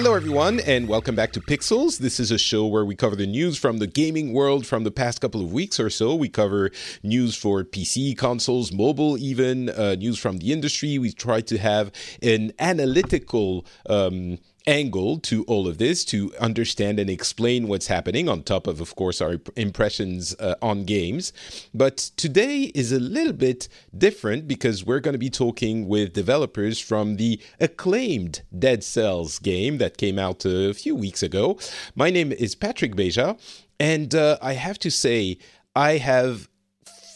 Hello, everyone, and welcome back to Pixels. This is a show where we cover the news from the gaming world from the past couple of weeks or so. We cover news for PC, consoles, mobile, even uh, news from the industry. We try to have an analytical um, angle to all of this to understand and explain what's happening, on top of, of course, our impressions uh, on games. But today is a little bit different because we're going to be talking with developers from the acclaimed Dead Cells game that came out a few weeks ago. My name is Patrick Beja, and uh, I have to say, I have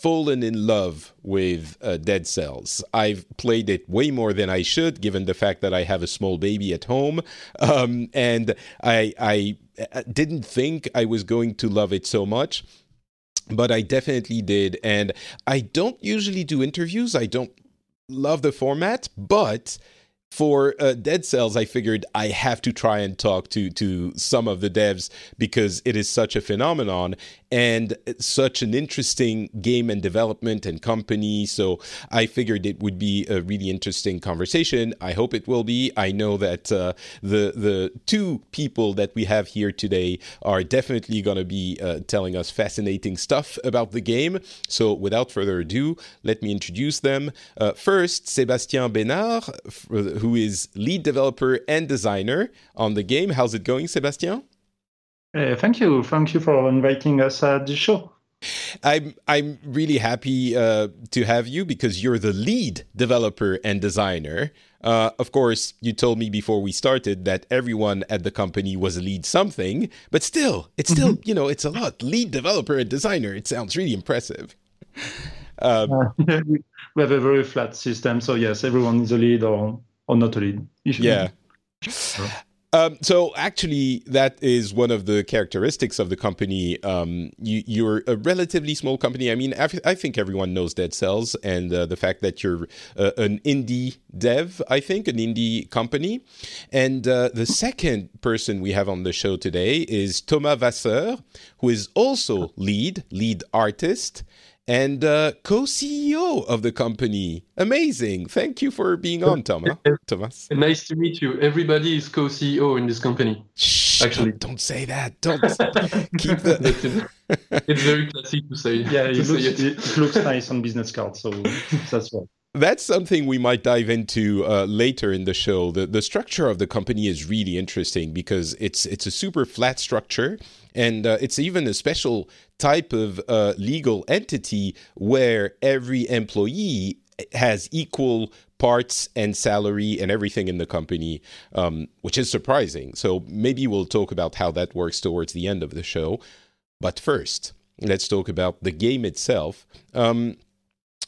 fallen in love with uh, Dead Cells. I've played it way more than I should, given the fact that I have a small baby at home, um, and I, I uh, didn't think I was going to love it so much. But I definitely did. And I don't usually do interviews. I don't love the format, but for uh, Dead Cells, I figured I have to try and talk to to some of the devs because it is such a phenomenon and such an interesting game and development and company. So I figured it would be a really interesting conversation. I hope it will be. I know that uh, the the two people that we have here today are definitely going to be uh, telling us fascinating stuff about the game. So without further ado, let me introduce them. Uh, first, Sébastien Bénard who is lead developer and designer on the game. How's it going, Sebastian? Uh, thank you. Thank you for inviting us at the show. I'm I'm really happy uh, to have you because you're the lead developer and designer. Uh, of course, you told me before we started that everyone at the company was a lead something, but still, it's still mm-hmm. you know it's a lot. Lead developer and designer. It sounds really impressive. Um, we have a very flat system, so yes, everyone is a lead or or not a lead. Yeah. Um, so actually, that is one of the characteristics of the company. Um, you, are a relatively small company. I mean, I think everyone knows Dead Cells and uh, the fact that you're uh, an indie dev. I think an indie company. And uh, the second person we have on the show today is Thomas Vasseur, who is also lead lead artist and uh, co-CEO of the company. Amazing! Thank you for being on, Thomas. Thomas. Nice to meet you. Everybody is co-CEO in this company. Shh, Actually, don't, say that. Don't keep the. it's very classy to say. Yeah, it, looks, it. it looks nice on business cards, so that's why that's something we might dive into uh, later in the show. The the structure of the company is really interesting because it's it's a super flat structure, and uh, it's even a special type of uh, legal entity where every employee has equal parts and salary and everything in the company, um, which is surprising. So maybe we'll talk about how that works towards the end of the show. But first, let's talk about the game itself. Um,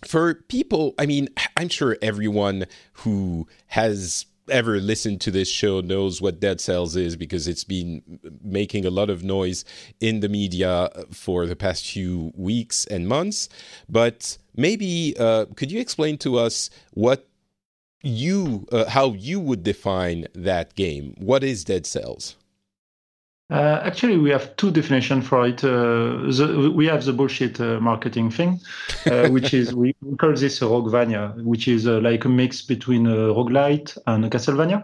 for people, I mean, I'm sure everyone who has ever listened to this show knows what Dead Cells is because it's been making a lot of noise in the media for the past few weeks and months. But maybe uh, could you explain to us what you, uh, how you would define that game? What is Dead Cells? Uh, actually, we have two definitions for it. Uh, the, we have the bullshit uh, marketing thing, uh, which is we call this a Roguevania, which is uh, like a mix between a roguelite and a Castlevania.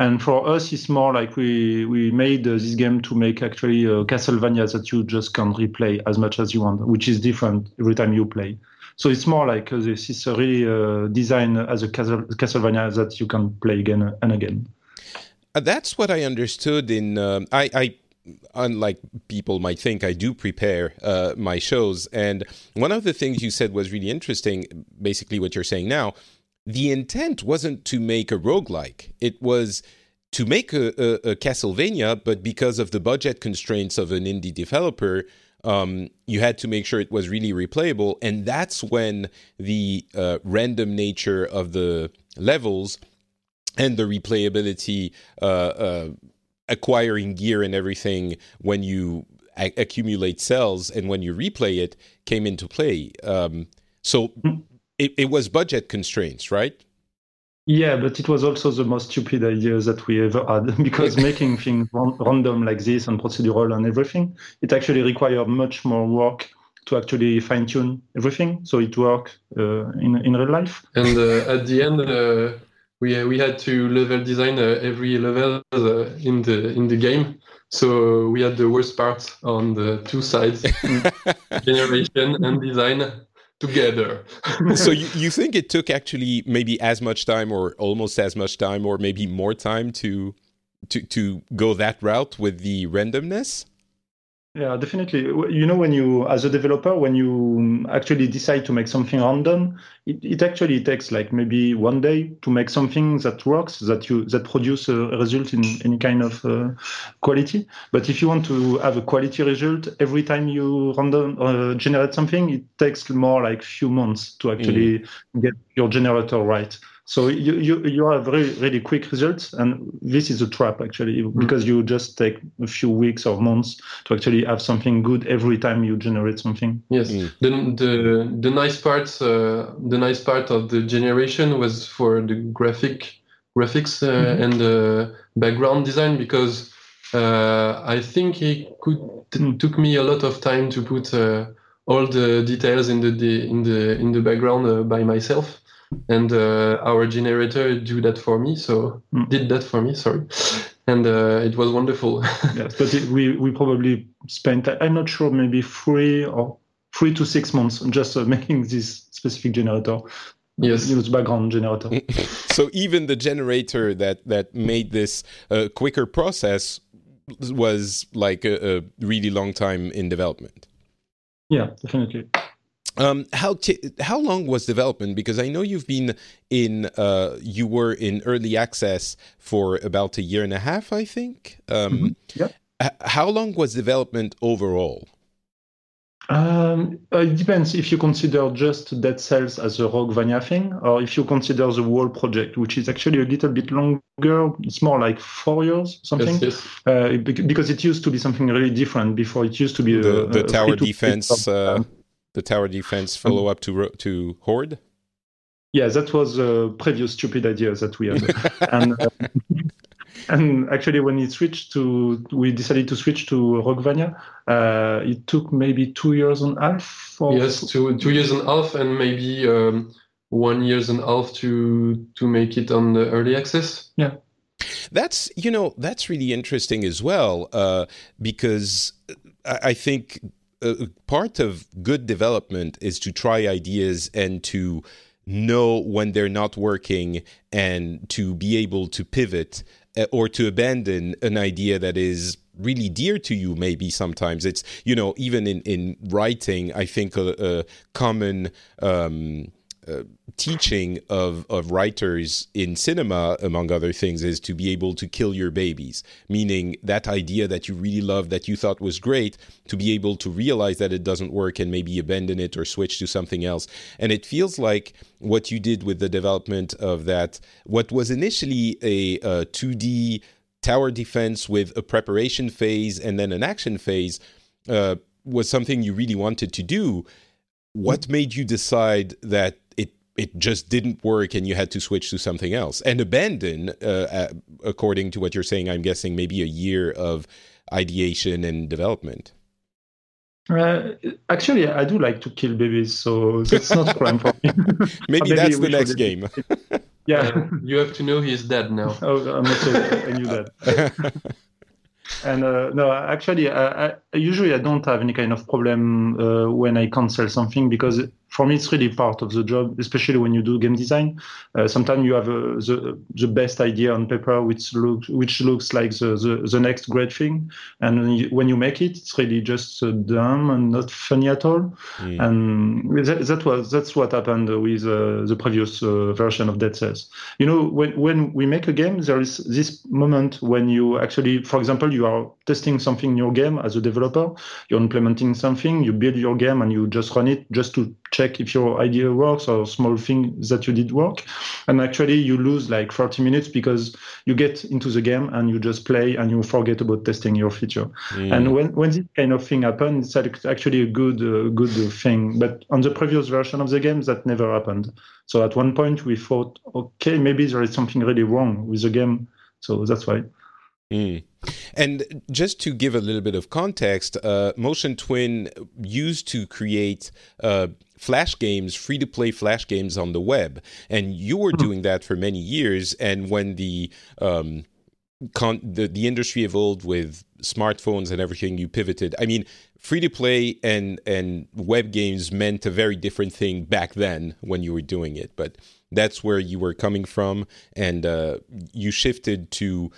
And for us, it's more like we we made uh, this game to make actually Castlevania that you just can replay as much as you want, which is different every time you play. So it's more like this is really designed as a Castlevania that you can play again and again. Uh, that's what I understood. In um, I, I, unlike people might think, I do prepare uh, my shows, and one of the things you said was really interesting. Basically, what you're saying now, the intent wasn't to make a roguelike. It was to make a, a, a Castlevania, but because of the budget constraints of an indie developer, um, you had to make sure it was really replayable, and that's when the uh, random nature of the levels and the replayability, uh, uh, acquiring gear and everything when you a- accumulate cells and when you replay it came into play. Um, so hmm. it, it was budget constraints, right? Yeah, but it was also the most stupid idea that we ever had because making things random like this and procedural and everything, it actually required much more work to actually fine tune everything so it worked uh, in in real life. And uh, at the end, uh, we we had to level design uh, every level uh, in the in the game. So we had the worst part on the two sides, generation and design together. so you, you think it took actually maybe as much time or almost as much time or maybe more time to to to go that route with the randomness? Yeah, definitely. You know, when you, as a developer, when you actually decide to make something random, it, it actually takes like maybe one day to make something that works, that you that produce a result in any kind of uh, quality. But if you want to have a quality result every time you random uh, generate something, it takes more like few months to actually mm. get your generator right. So you, you, you have very really quick results, and this is a trap actually mm-hmm. because you just take a few weeks or months to actually have something good every time you generate something. Yes, mm. the, the the nice parts uh, the nice part of the generation was for the graphic graphics uh, mm-hmm. and the background design because uh, I think it could t- mm. took me a lot of time to put uh, all the details in the, the in the in the background uh, by myself and uh, our generator do that for me. So mm. did that for me. Sorry, and uh, it was wonderful. yes, but it, we we probably spent I'm not sure maybe three or three to six months just uh, making this specific generator. Yes, it was background generator. so even the generator that that made this uh, quicker process was like a, a really long time in development. Yeah, definitely. Um, how t- how long was development? Because I know you've been in uh, you were in early access for about a year and a half, I think. Um, mm-hmm. Yeah. H- how long was development overall? Um, it depends if you consider just Dead Cells as a Roguevania thing, or if you consider the whole project, which is actually a little bit longer. It's more like four years, something. Yes, yes. Uh, because it used to be something really different before. It used to be the, a, the tower defense. Uh, the tower defense follow up to to Horde? Yeah, that was a previous stupid idea that we had, and uh, and actually when it switched to, we decided to switch to Roguevania. Uh, it took maybe two years and a half. Or yes, two two years and a half, and maybe um, one years and a half to to make it on the early access. Yeah. That's you know that's really interesting as well uh, because I think uh, part of good development is to try ideas and to know when they're not working and to be able to pivot uh, or to abandon an idea that is really dear to you maybe sometimes. It's you know even in in writing i think a, a common um, uh, teaching of, of writers in cinema, among other things, is to be able to kill your babies. Meaning that idea that you really loved, that you thought was great, to be able to realize that it doesn't work and maybe abandon it or switch to something else. And it feels like what you did with the development of that, what was initially a, a 2D tower defense with a preparation phase and then an action phase, uh, was something you really wanted to do. What made you decide that it it just didn't work and you had to switch to something else? And abandon uh, uh, according to what you're saying i'm guessing maybe a year of ideation and development. Uh, actually i do like to kill babies so that's not crime for me. Maybe, maybe that's the next game. yeah. You have to know he's dead now. Oh i'm not sure i knew that and uh, no, actually, I, I, usually I don't have any kind of problem uh, when I cancel something because for me, it's really part of the job, especially when you do game design. Uh, sometimes you have uh, the the best idea on paper, which looks which looks like the, the, the next great thing, and when you, when you, make it, it's really just uh, dumb and not funny at all. Mm. And that, that, was that's what happened with uh, the previous uh, version of Dead Cells. You know, when when we make a game, there is this moment when you actually, for example, you are testing something in your game as a developer, you're implementing something, you build your game, and you just run it just to check if your idea works or small thing that you did work. And actually, you lose like 30 minutes because you get into the game and you just play and you forget about testing your feature. Mm. And when, when this kind of thing happens, it's actually a good uh, good thing. But on the previous version of the game, that never happened. So at one point, we thought, okay, maybe there is something really wrong with the game. So that's why. Mm. And just to give a little bit of context, uh, Motion Twin used to create uh, flash games, free to play flash games on the web, and you were mm-hmm. doing that for many years. And when the um, con- the the industry evolved with smartphones and everything, you pivoted. I mean, free to play and and web games meant a very different thing back then when you were doing it, but that's where you were coming from, and uh, you shifted to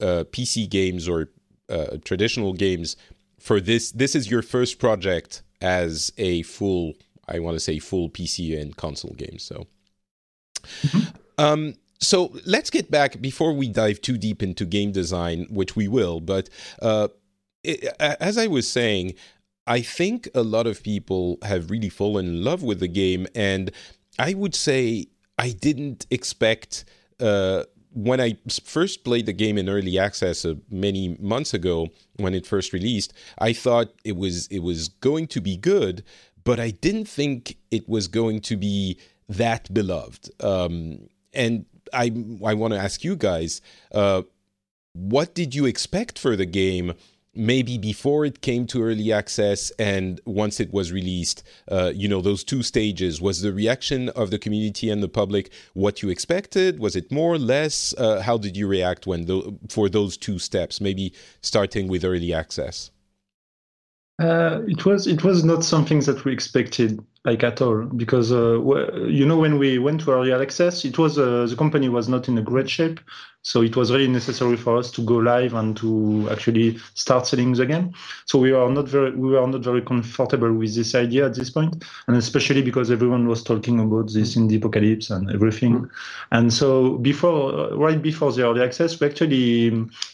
uh, PC games or uh, traditional games for this. This is your first project as a full, I want to say, full PC and console game. So, mm-hmm. um, so let's get back before we dive too deep into game design, which we will. But uh, it, as I was saying, I think a lot of people have really fallen in love with the game, and I would say I didn't expect. Uh, when I first played the game in early access uh, many months ago, when it first released, I thought it was it was going to be good, but I didn't think it was going to be that beloved. Um, and I I want to ask you guys, uh, what did you expect for the game? maybe before it came to early access and once it was released uh, you know those two stages was the reaction of the community and the public what you expected was it more less uh, how did you react when the, for those two steps maybe starting with early access Uh, it was it was not something that we expected like at all. Because uh, you know when we went to early access it was uh, the company was not in a great shape. So it was really necessary for us to go live and to actually start selling the game so we are not very we were not very comfortable with this idea at this point and especially because everyone was talking about this indie apocalypse and everything. Mm-hmm. and so before uh, right before the early access we actually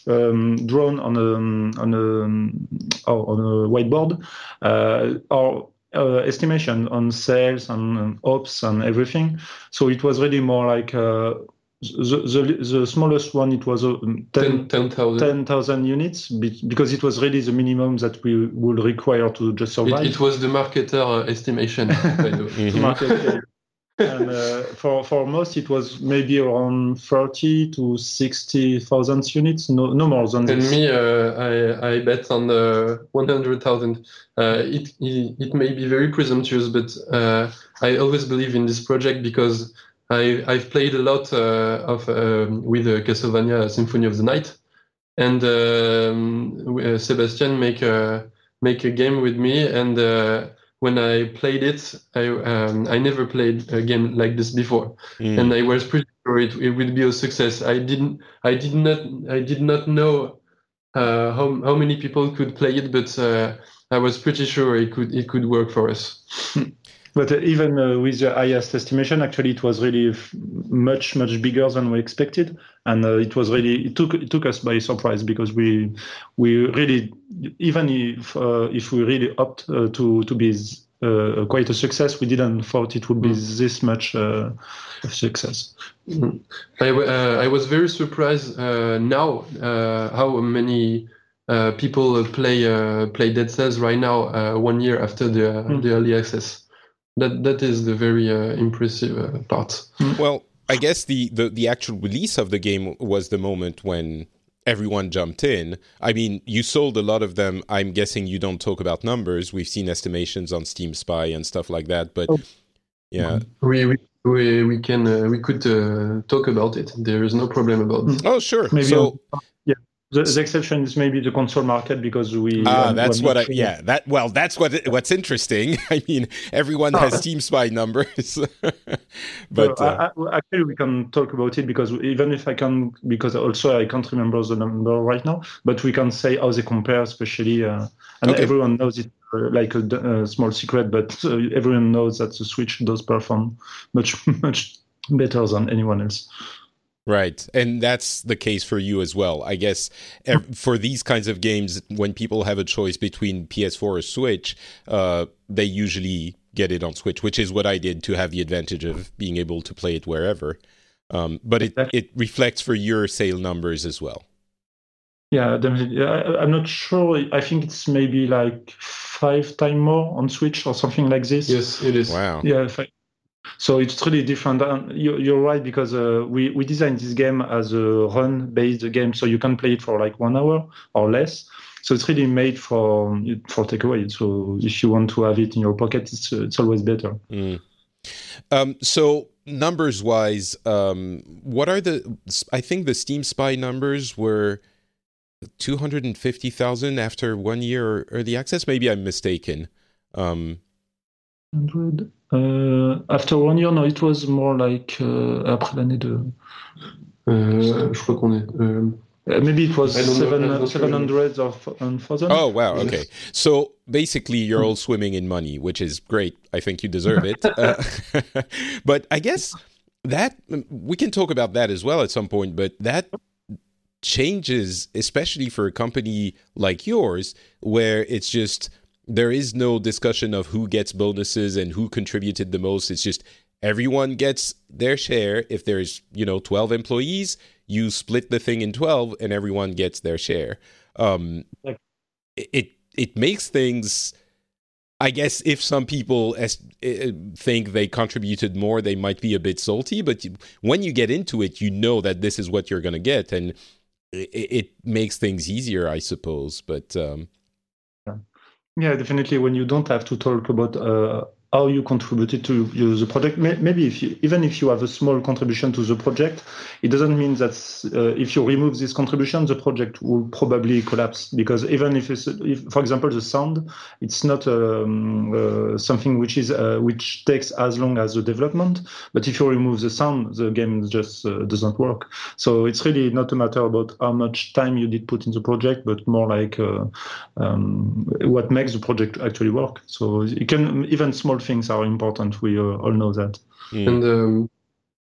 um, drawn on a on a on a whiteboard uh, our uh, estimation on sales and, and, ops and everything. So it was really more like uh, the, the, the smallest one. It was uh, 10,000 10, 10, units because it was really the minimum that we would require to just survive. It, it was the marketer uh, estimation. mm-hmm and uh, for for most it was maybe around 30 to 60,000 units no no more than and this. me uh, I, I bet on uh, 100,000 uh, it, it, it may be very presumptuous but uh, I always believe in this project because I I've played a lot uh, of um, with Castlevania Symphony of the Night and um, Sebastian make a make a game with me and when I played it, I um, I never played a game like this before, mm. and I was pretty sure it, it would be a success. I didn't I did not I did not know uh, how how many people could play it, but uh, I was pretty sure it could it could work for us. But uh, even uh, with the highest estimation, actually, it was really f- much much bigger than we expected, and uh, it was really it took it took us by surprise because we we really even if uh, if we really opt uh, to to be uh, quite a success, we didn't thought it would be mm. this much of success. Mm. I, I was very surprised now how many. people play play Dead Cells right now, one year after the mm. the early access that that is the very uh, impressive uh, part. Well, I guess the, the the actual release of the game was the moment when everyone jumped in. I mean, you sold a lot of them. I'm guessing you don't talk about numbers. We've seen estimations on Steam Spy and stuff like that, but oh. yeah, we we we, we can uh, we could uh, talk about it. There is no problem about. It. Oh, sure. Maybe so, yeah. The, the, exception is maybe the console market because we. Ah, that's what I. Yeah, that. Well, that's what. What's interesting. I mean, everyone has Steam Spy numbers, but uh, I, actually, we can talk about it because even if I can, because also I can't remember the number right now, but we can say how they compare, especially, uh, and okay. everyone knows it uh, like a, a, small secret, but uh, everyone knows that the Switch does perform much much better than anyone else. Right. And that's the case for you as well. I guess for these kinds of games, when people have a choice between PS4 or Switch, uh, they usually get it on Switch, which is what I did to have the advantage of being able to play it wherever. Um, but it, it reflects for your sale numbers as well. Yeah, definitely. I, am not sure. I think it's maybe like five times more on Switch or something like this. Yes, it is. Wow. Yeah, so it's really different. And you're right because uh, we we designed this game as a run-based game, so you can play it for like one hour or less. So it's really made for for takeaway. So if you want to have it in your pocket, it's it's always better. Mm. Um, so numbers wise, um, what are the? I think the Steam Spy numbers were. 250,000 after one year or early access. Maybe I'm mistaken. Um, 100. Uh, after one year, no, it was more like uh, après l'année de. Euh, je crois qu'on est. Euh, uh, maybe it was seven, 700 or 1,000. Oh, wow. Okay. So basically, you're all swimming in money, which is great. I think you deserve it. uh, but I guess that we can talk about that as well at some point, but that changes, especially for a company like yours, where it's just there is no discussion of who gets bonuses and who contributed the most. It's just everyone gets their share. If there's, you know, 12 employees, you split the thing in 12 and everyone gets their share. Um, it, it makes things, I guess, if some people as, uh, think they contributed more, they might be a bit salty. But when you get into it, you know that this is what you're going to get. And it, it, makes things easier, I suppose. But, um, yeah, definitely. When you don't have to talk about uh, how you contributed to the project. Maybe if you, even if you have a small contribution to the project, it doesn't mean that uh, if you remove this contribution, the project will probably collapse. Because even if, it's, if for example, the sound, it's not um, uh, something which is uh, which takes as long as the development. But if you remove the sound, the game just uh, doesn't work. So it's really not a matter about how much time you did put in the project, but more like uh, um, what makes the project actually work. So you can even small small things are important. We uh, all know that. Mm. And um,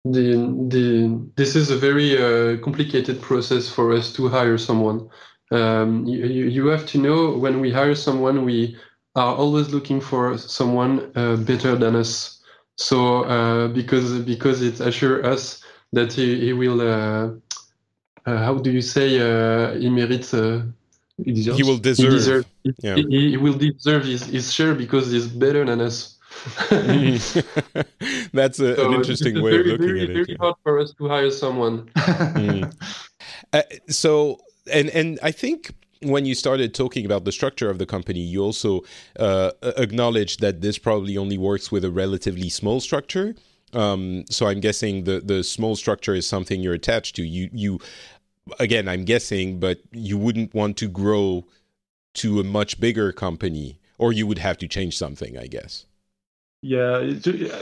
the the this is a very uh, complicated process for us to hire someone. Um, you, you have to know when we hire someone, we are always looking for someone uh, better than us. So uh, because because it assures us that he, he will. Uh, uh, how do you say he merits? he, he will deserve. He, deserve, yeah. he, he, will deserve his, his share because he's better than us. That's a, so an interesting way very, of looking very, at it. Very hard for us to hire someone. mm. uh, so, and and I think when you started talking about the structure of the company, you also uh, acknowledged that this probably only works with a relatively small structure. Um, so I'm guessing the the small structure is something you're attached to. You you again, I'm guessing, but you wouldn't want to grow to a much bigger company, or you would have to change something, I guess. Yeah,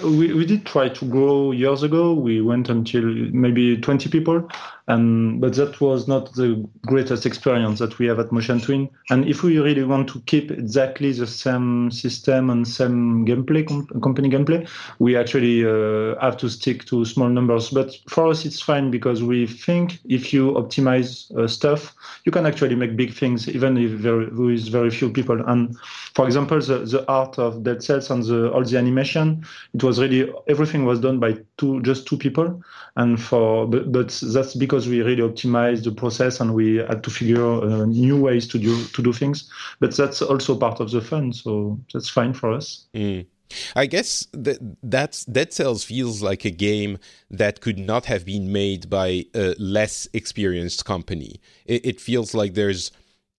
we, we did try to grow years ago. We went until maybe 20 people, and but that was not the greatest experience that we have at Motion Twin. And if we really want to keep exactly the same system and same gameplay, company gameplay, we actually uh, have to stick to small numbers. But for us, it's fine because we think if you optimize uh, stuff, you can actually make big things, even if there is very few people. And for example, the, the art of Dead Cells and the, all the animation, it was really everything was done by two, just two people. And for but, but that's because we really optimized the process and we had to figure uh, new ways to do to do things. But that's also part of the fun, so that's fine for us. Mm. I guess that that's Dead Cells feels like a game that could not have been made by a less experienced company. It, it feels like there's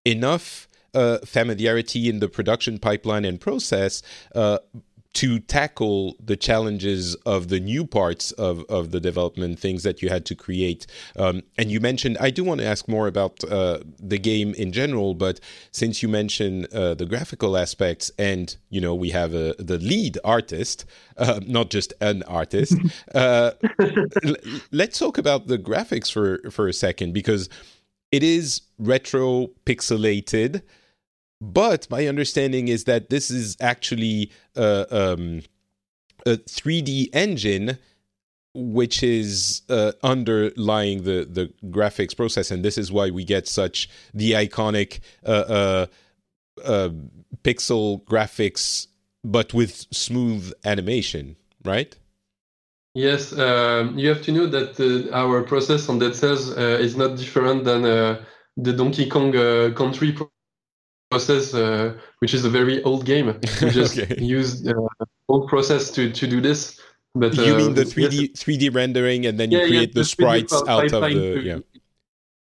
enough uh, familiarity in the production pipeline and process uh, to tackle the challenges of the new parts of, of the development, things that you had to create. Um, and you mentioned, I do want to ask more about uh, the game in general, but since you mentioned uh, the graphical aspects, and you know we have a, the lead artist, uh, not just an artist. Uh, l- let's talk about the graphics for for a second because it is retro pixelated but my understanding is that this is actually uh, um, a 3D engine which is uh, underlying the the graphics process, and this is why we get such the iconic uh, uh, uh pixel graphics, but with smooth animation, right? Yes, um, you have to know that uh, our process on Dead Cells uh, is not different than the Donkey Kong Country process, uh, which is a very old game. We just okay. used uh, old process to, to do this. But you uh, mean the 3D yes. 3D rendering, and then you yeah, create yeah, the, the sprites out of the to, yeah.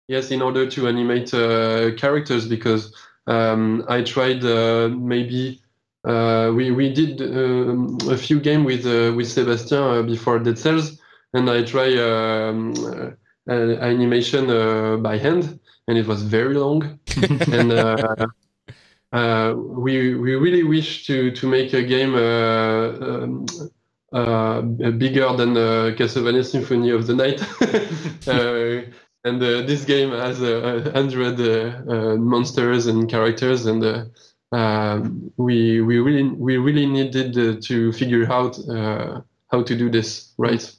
Yes, in order to animate uh, characters, because um, I tried uh, maybe uh, we we did um, a few games with with Sebastien before Dead Cells, and I try um, animation by hand, and it was very long, and uh, Uh, we we really wish to to make a game uh, um, uh, bigger than Castlevania Symphony of the Night. Uh, and this game has a hundred monsters and characters, and um, we we really we really needed to figure out how to do this right.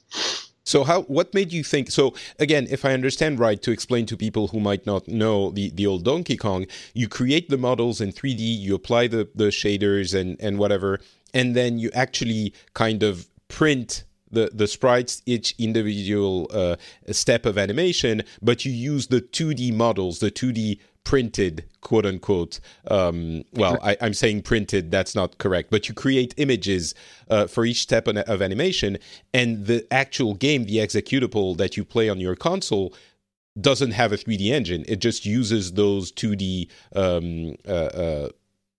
So how what made you think so again if I understand right to explain to people who might not know the the old Donkey Kong you create the models in 3D you apply the the shaders and and whatever and then you actually kind of print the, the sprites each individual uh, step of animation but you use the 2D models the 2D printed quote unquote um, well I, am saying printed that's not correct but you create images uh, for each step of animation and the actual game the executable that you play on your console doesn't have a 3d engine. It just uses those 2d um, uh, uh,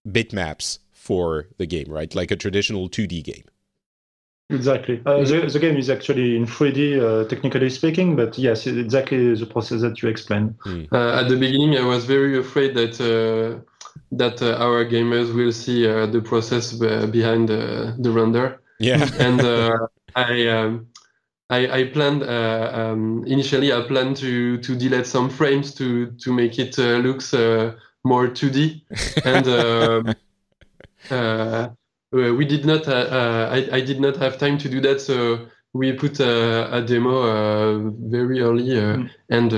bitmaps for the game right? Like a traditional 2d game Exactly. Uh, the, the game is actually in 3D, uh, technically speaking, but yes, exactly the process that you explained. Mm. Uh, at the beginning, I was very afraid that uh, that uh, our gamers will see uh, the process behind the render. Yeah. and I, um, I, I planned um, initially. I planned to to delete some frames to to make it looks more 2D and. Um, uh, we did not. Uh, uh, I, I, did not have time to do that, so we put a, a demo very early, mm. and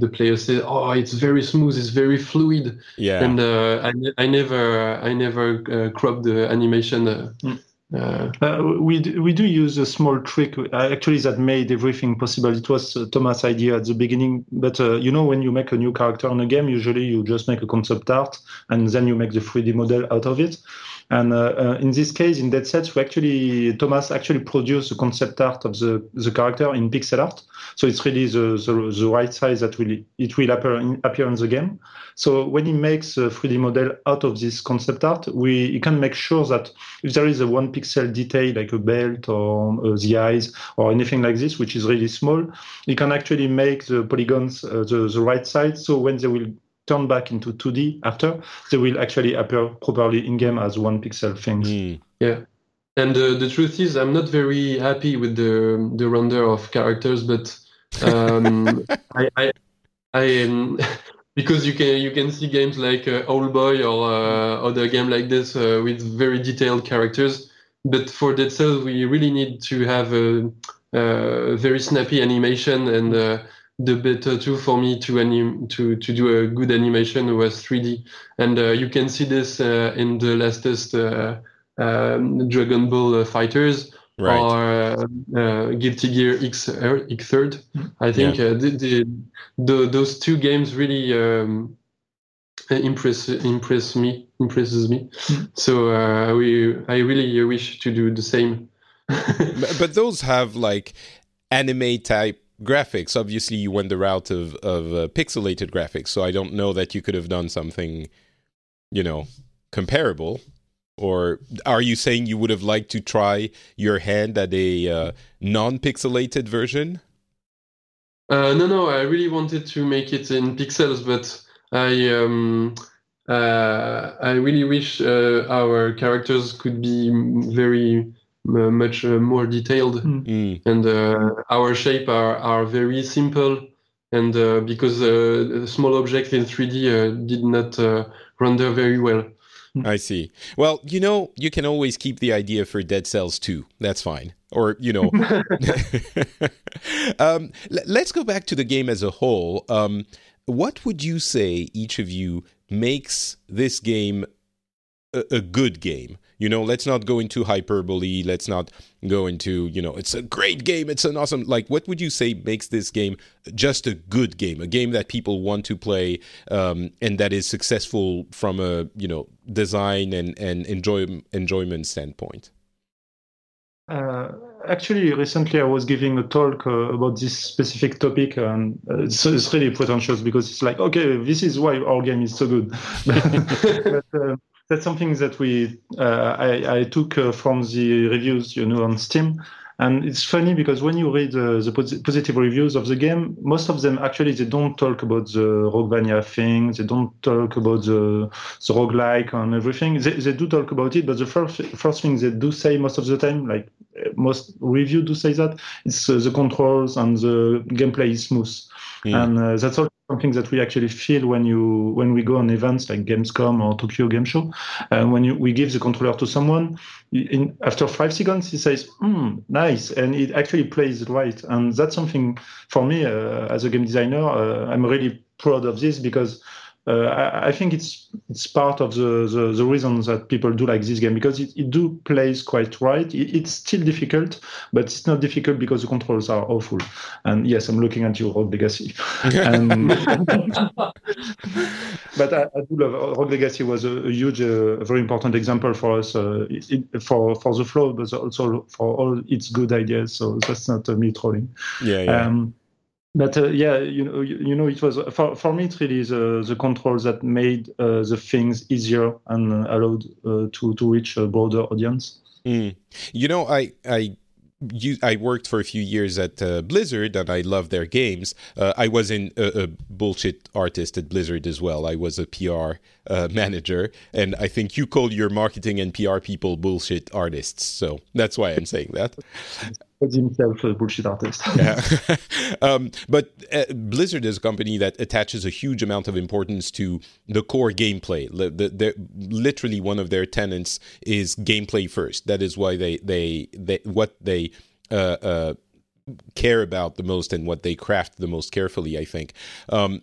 the player said, "Oh, it's very smooth. It's very fluid." Yeah. And I, I never, I never cropped the animation. Mm. Uh, uh, we we do use a small trick actually that made everything possible. It was uh, Thomas' idea at the beginning, but you know when you make a new character in a game, usually you just make a concept art and then you make the 3D model out of it. And uh, uh, in this case, in Dead Cells, we actually Thomas actually produced the concept art of the, the character in pixel art. So it's really the, the, the right size that will it will appear in, appear in the game. So when he makes a 3D model out of this concept art, we he can make sure that if there is a one pixel detail like a belt or uh, the eyes or anything like this, which is really small, he can actually make the polygons uh, the, the right size. So when they will turn back into 2D after, they will actually appear properly in game as one pixel things. Mm. Yeah. And uh, the truth is, I'm not very happy with the the render of characters, but um, I, I, I um, because you can you can see games like uh, Boy or uh, other game like this uh, with very detailed characters. But for Dead Cells, we really need to have a, a very snappy animation and uh, the better tool for me to anim to to do a good animation was 3D, and uh, you can see this uh, in the latest uh, um, Dragon Ball uh, FighterZ right. or uh, Guilty Gear X X Third. I think yeah. the, the, the, those two games really um, impress impress me impresses me. Hmm. so we I really wish to do the same. but, but those have like anime type graphics. Obviously, you went the route of of uh, pixelated graphics, so I don't know that you could have done something, you know, comparable. Or are you saying you would have liked to try your hand at a uh, non-pixelated version? Uh, no, no. I really wanted to make it in pixels, but I um, uh, I really wish uh, our characters could be very much uh, more detailed, mm. and uh, our shape are are very simple. And because small objects in 3D did not render very well. I see. Well, you know, you can always keep the idea for Dead Cells 2. That's fine. Or, you know. um, l- let's go back to the game as a whole. Um, what would you say, each of you, makes this game a, a good game? You know, let's not go into hyperbole. Let's not go into, you know, it's a great game. It's an awesome. Like, what would you say makes this game just a good game? A game that people want to play um, and that is successful from a, you know, design and, and enjoy, enjoyment standpoint? Uh, actually, recently I was giving a talk uh, about this specific topic, and uh, it's, it's, really pretentious because it's like, okay, this is why our game is so good. but, uh, that's something that we uh, I, I, took uh, from the reviews, you know, on Steam. And it's funny because when you read uh, the pos- positive reviews of the game, most of them actually they don't talk about the Roguevania thing. They don't talk about the the roguelike and everything. They, they do talk about it, but the first first thing they do say most of the time, like most review do say that, it's uh, the controls and the gameplay is smooth. Mm. And uh, that's also something that we actually feel when you when we go on events like Gamescom or Tokyo Game Show. Uh, when you, we give the controller to someone, in, after five seconds he says, mm, "Nice," and it actually plays right. And that's something for me uh, as a game designer. Uh, I'm really proud of this because uh, I, I, think it's it's part of the, the, the reasons that people do like this game because it, it do plays quite right. It, it's still difficult, but it's not difficult because the controls are awful. And yes, I'm looking at you, Rogue Legacy. um, but I, I, do love Rogue Legacy was a, a huge, uh, very important example for us uh, it, for for the flow, but also for all its good ideas. So that's not uh, me trolling. Yeah. yeah. Um, but uh, yeah, you know, you, you, know, it was for, for me. It really the the controls that made uh, the things easier and allowed uh, to to reach a broader audience. Mm. You know, I I you, I worked for a few years at uh, Blizzard and I love their games. Uh, I was in a, a, bullshit artist at Blizzard as well. I was a PR uh, manager, and I think you call your marketing and PR people bullshit artists. So that's why I'm saying that. Himself a bullshit artist. yeah. um, but uh, Blizzard is a company that attaches a huge amount of importance to the core gameplay. The, the, literally, one of their tenants is gameplay first. That is why they they, they what they uh, uh, care about the most and what they craft the most carefully. I think um,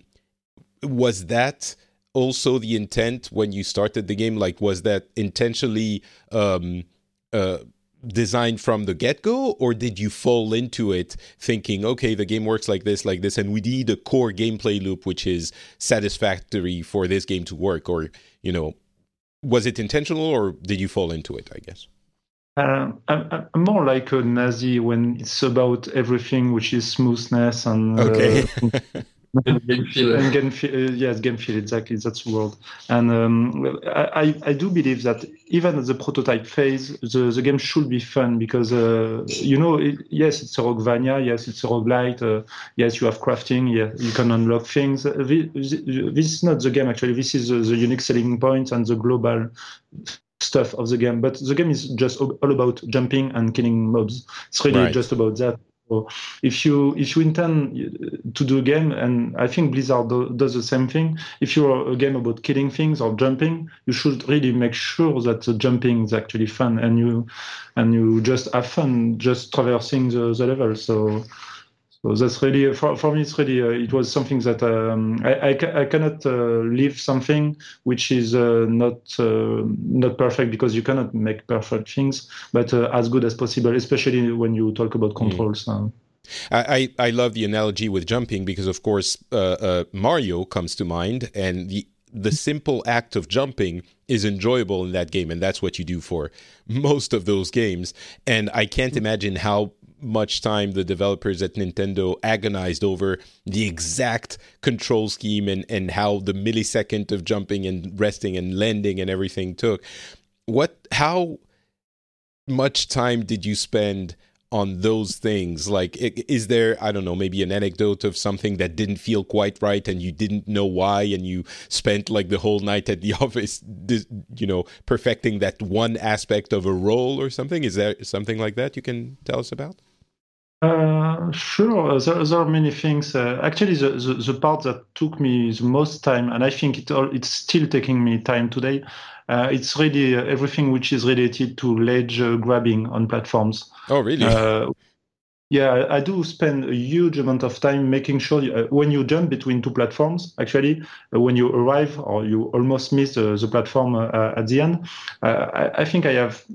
was that also the intent when you started the game. Like, was that intentionally? Um, uh, designed from the get go, or did you fall into it thinking, okay, the game works like this, like this, and we need a core gameplay loop which is satisfactory for this game to work? Or, you know, was it intentional or did you fall into it, I guess? Uh, I'm, I'm, more like a Nazi when it's about everything which is smoothness and okay. uh, game feel. and game feel, uh, yes, game feel exactly. That's the word. And um, I, I do believe that even at the prototype phase, the, the game should be fun because uh, you know, it, yes, it's a Roguevania, yes, it's a roguelite, uh, yes, you have crafting, yeah, you can unlock things. This, this is not the game actually. This is the, the unique selling point and the global stuff of the game. But the game is just all about jumping and killing mobs. It's really right. just about that. If you if you intend uh, to do a game, and I think Blizzard do, does the same thing. If you're a game about killing things or jumping, you should really make sure that the jumping is actually fun, and you and you just have fun just traversing the, the level. So so that's really for, for me. It's really uh, it was something that um, I, I, I, cannot uh, leave something which is uh, not uh, not perfect because you cannot make perfect things, but uh, as good as possible, especially when you talk about mm. controls. Mm. I, I love the analogy with jumping because, of course, uh, Mario comes to mind, and the the simple act of jumping is enjoyable in that game, and that's what you do for most of those games. And I can't mm. imagine how much time the developers at Nintendo agonized over the exact control scheme and, and how the millisecond of jumping and resting and landing and everything took. what? How much time did you spend? on those things like is there i don't know maybe an anecdote of something that didn't feel quite right and you didn't know why and you spent like the whole night at the office you know perfecting that one aspect of a role or something is there something like that you can tell us about uh, sure, there, there, are many things. Uh, actually, the, the, the, part that took me the most time, and I think it all, it's still taking me time today, uh, it's really uh, everything which is related to ledge uh, grabbing on platforms. Oh, really? yeah, I do spend a huge amount of time making sure you, uh, when you jump between two platforms, actually, uh, when you arrive or you almost miss uh, the platform at the end, I, I, think I have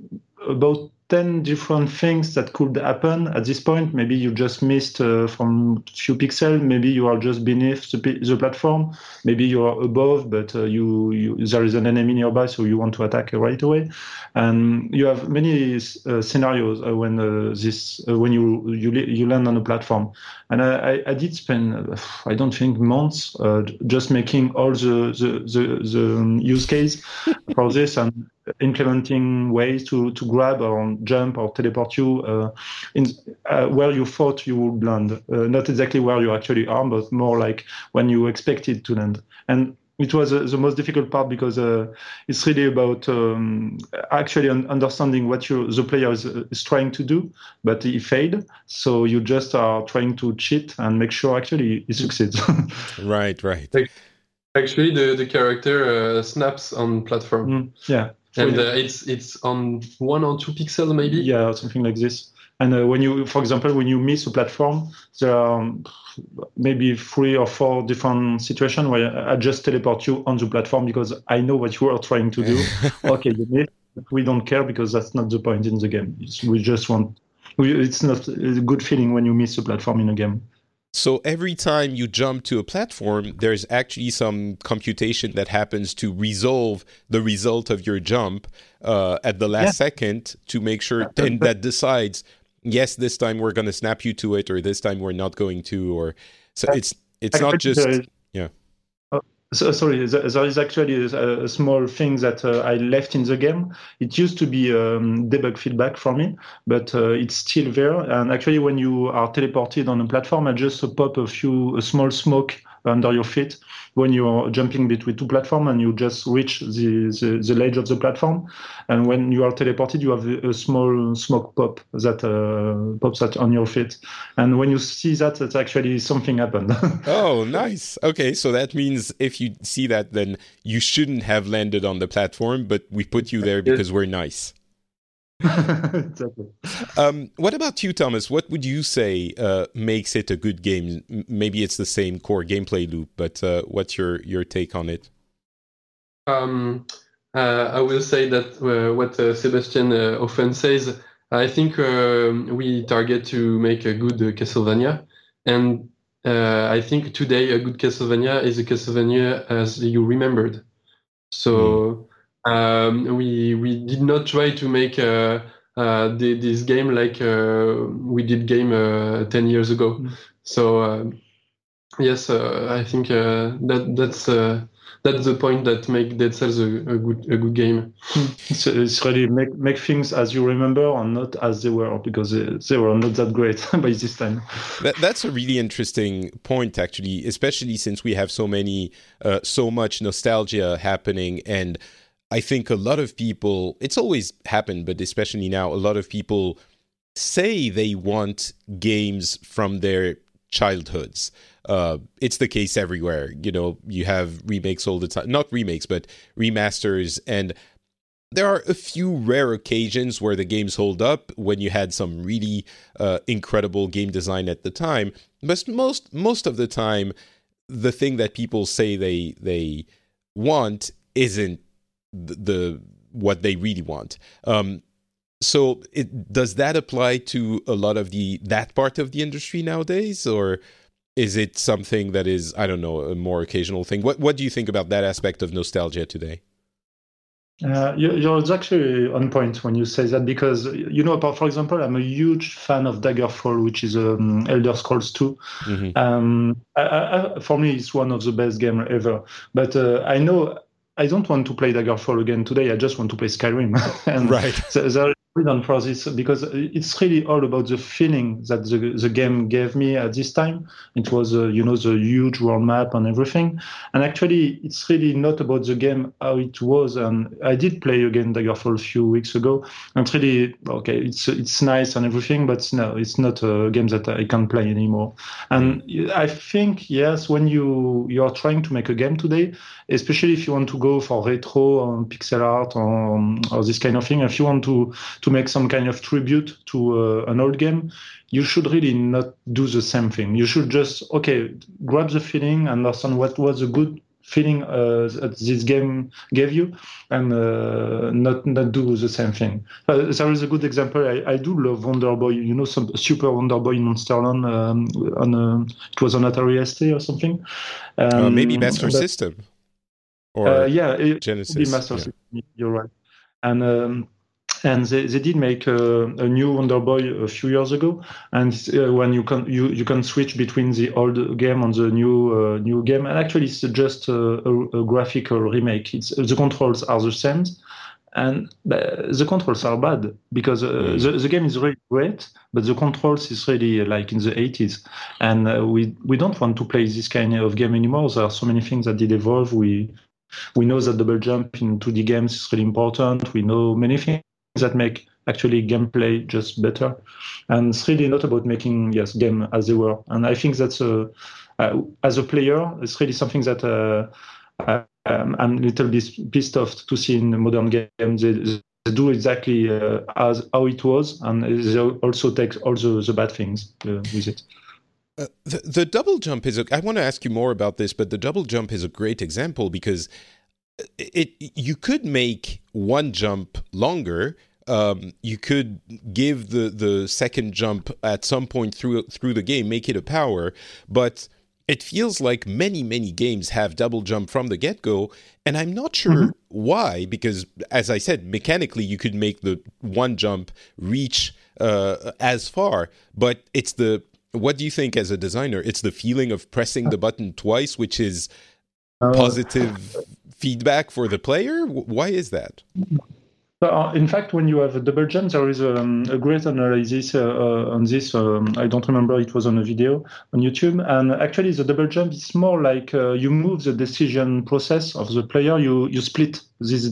about 10 different things that could happen at this point. Maybe you just missed uh, from few pixels. Maybe you are just beneath the, the platform. Maybe you are above, but uh, you, you, there is an enemy nearby, so you want to attack right away. And you have many uh, scenarios uh, when uh, this uh, when you you you land on a platform. And I, I, did spend I don't think months just making all the the, the, the use case for this and implementing ways to, to grab or jump or teleport you uh, in uh, where you thought you would land, uh, not exactly where you actually are, but more like when you expected to land. And it was uh, the most difficult part because uh, it's really about um, actually un- understanding what you, the player is, uh, is, trying to do, but he failed. So you just are trying to cheat and make sure actually he succeeds. right, right. Actually, the, the character snaps on platform. Mm, yeah and uh, it's it's on one or two pixels maybe? Yeah something like this. And uh, when you for example when you miss a platform there are maybe three or four different situations where i just teleport you on the platform because i know what you are trying to do. Okay you missed we don't care because that's not the point in the game. It's, we just want we, it's not a good feeling when you miss a platform in a game so every time you jump to a platform, there's actually some computation that happens to resolve the result of your jump uh, at the last yeah. second to make sure, and that decides, yes, this time we're going to snap you to it, or this time we're not going to, or so it's it's not just yeah. So, sorry, there is actually a, small thing that uh, I left in the game. It used to be um, debug feedback for me, but uh, it's still there. And actually, when you are teleported on a platform, I just pop a few a small smoke under your feet when you're jumping between two platforms and you just reach the, the, the, ledge of the platform. And when you are teleported, you have a, a small smoke pop that uh, pops out on your feet. And when you see that, it's actually something happened. oh, nice. Okay, so that means if you see that, then you shouldn't have landed on the platform, but we put you there because we're nice. exactly. Um, what about you, Thomas? What would you say uh, makes it a good game? Maybe it's the same core gameplay loop, but uh, what's your your take on it? Um, uh, I will say that uh, what uh, Sebastian uh, often says. I think um, we target to make a good Castlevania, and I think today a good Castlevania is a Castlevania as you remembered. So. Mm um, we we did not try to make uh, uh, the, this game like uh, we did game uh, 10 years ago. Mm. So uh, yes, uh, I think that that's that's the point that make Dead Cells a, a good a good game. So it's really make make things as you remember and not as they were because they, they were not that great by this time. That, that's a really interesting point, actually, especially since we have so many uh, so much nostalgia happening and I think a lot of people, it's always happened, but especially now, a lot of people say they want games from their childhoods. Uh, it's the case everywhere. You know, you have remakes all the time, not remakes, but remasters. And there are a few rare occasions where the games hold up when you had some really uh, incredible game design at the time. But most most of the time, the thing that people say they they want isn't the, the what they really want. Um, so it, does that apply to a lot of the that part of the industry nowadays, or is it something that is I don't know a more occasional thing? What what do you think about that aspect of nostalgia today? Uh, you're actually on point when you say that because you know, for example, I'm a huge fan of Daggerfall, which is um, Elder Scrolls 2. Mm-hmm. Um, I, I, for me, it's one of the best games ever. But uh, I know I don't want to play Daggerfall again today. I just want to play Skyrim. and right. there, reason for this because it's really all about the feeling that the, the game gave me at this time. It was, uh, you know, the huge world map and everything. And actually, it's really not about the game how it was. And I did play again Daggerfall a few weeks ago. And really, okay, it's it's nice and everything, but no, it's not a game that I can play anymore. And I think yes, when you you are trying to make a game today, especially if you want to go for retro and pixel art or, or this kind of thing, if you want to to make some kind of tribute to uh, an old game, you should really not do the same thing. You should just okay, grab the feeling, understand what was a good feeling uh, that this game gave you, and uh, not not do the same thing. Uh, there is a good example. I, I do love Wonder Boy. You know, some Super Wonder Boy in Monsterland. Um, on a, it was on Atari ST or something. Uh, um, maybe Master but, System. Or uh, yeah, it, Genesis. Master yeah. You're right. And um, and they, they did make a, a, new Wonder Boy a few years ago. And uh, when you can you, you can switch between the old game and the new uh, new game, and actually it's just a, a, a graphical remake. It's the controls are the same, and the controls are bad because uh, mm. the, the game is really great, but the controls is really like in the 80s, and uh, we we don't want to play this kind of game anymore. There are so many things that did evolve. We we know that double jump in 2D games is really important. We know many things that make actually gameplay just better. And it's really not about making yes game as they were. And I think that's a uh, as a player, it's really something that uh, um, I'm a little bit pissed off to see in modern games. They, do exactly uh, as how it was, and they also take all the, the bad things uh, with it. Uh, the, the double jump is. A, I want to ask you more about this, but the double jump is a great example because it you could make one jump longer. Um, you could give the the second jump at some point through through the game, make it a power, but it feels like many many games have double jump from the get go, and I'm not sure mm-hmm. why. Because as I said, mechanically you could make the one jump reach uh, as far, but it's the what do you think as a designer? It's the feeling of pressing the button twice, which is uh, positive feedback for the player? Why is that? Uh, in fact, when you have a double jump, there is um, a great analysis uh, uh, on this. Um, I don't remember; it was on a video on YouTube. And actually, the double jump is more like uh, you move the decision process of the player. You you split this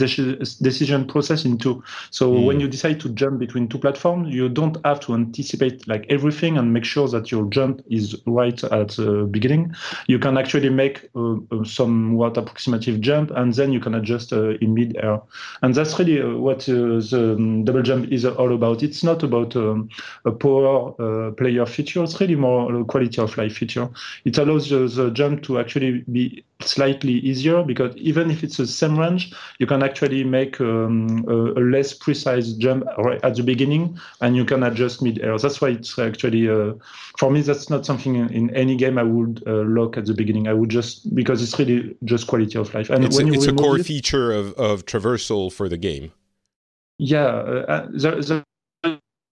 decision process into. So mm. when you decide to jump between two platforms, you don't have to anticipate like everything and make sure that your jump is right at the beginning. You can actually make a, a somewhat approximative jump, and then you can adjust uh, in mid-air. And that's really uh, what uh, the um, double jump is all about. It's not about um, a power uh, player feature. It's really more a quality of life feature. It allows the jump to actually be slightly easier because even if it's the same range, you can actually make um, a, a, less precise jump right at the beginning and you can adjust mid-air. That's why it's actually, uh, for me, that's not something in, in any game I would uh, lock at the beginning. I would just, because it's really just quality of life. And it's, when a, it's a core it, feature of, of traversal for the game. Yeah, uh, uh there, there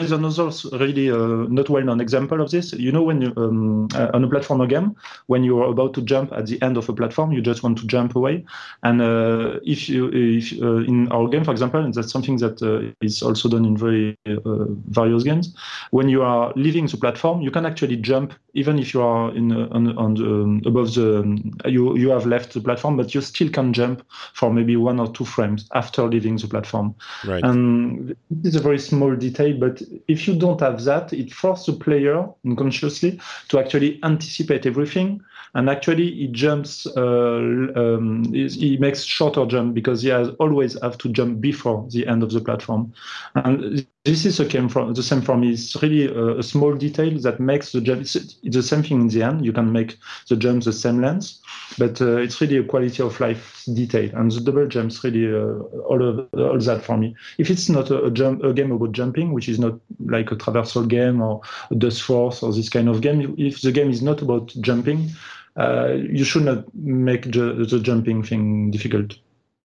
is another really uh, not well-known example of this. You know, when you, um, uh, on a platformer game, when you are about to jump at the end of a platform, you just want to jump away. And uh, if you, if uh, in our game, for example, and that's something that uh, is also done in very uh, various games, when you are leaving the platform, you can actually jump even if you are in on, on the, um, above the um, you you have left the platform, but you still can jump for maybe one or two frames after leaving the platform. Right. And this is a very small detail, but if you don't have that, it forces the player unconsciously to actually anticipate everything. And actually, he jumps, uh, um, he makes shorter jump because he has always have to jump before the end of the platform. And this is the same for, the same for me. It's really a, a small detail that makes the jump. It's, it's, the same thing in the end. You can make the jump the same length, but uh, it's really a quality of life detail. And the double jumps really uh, all of all that for me. If it's not a, a, jump, a game about jumping, which is not like a traversal game or a Dustforce or this kind of game, if the game is not about jumping, uh, you should not make the, the jumping thing difficult.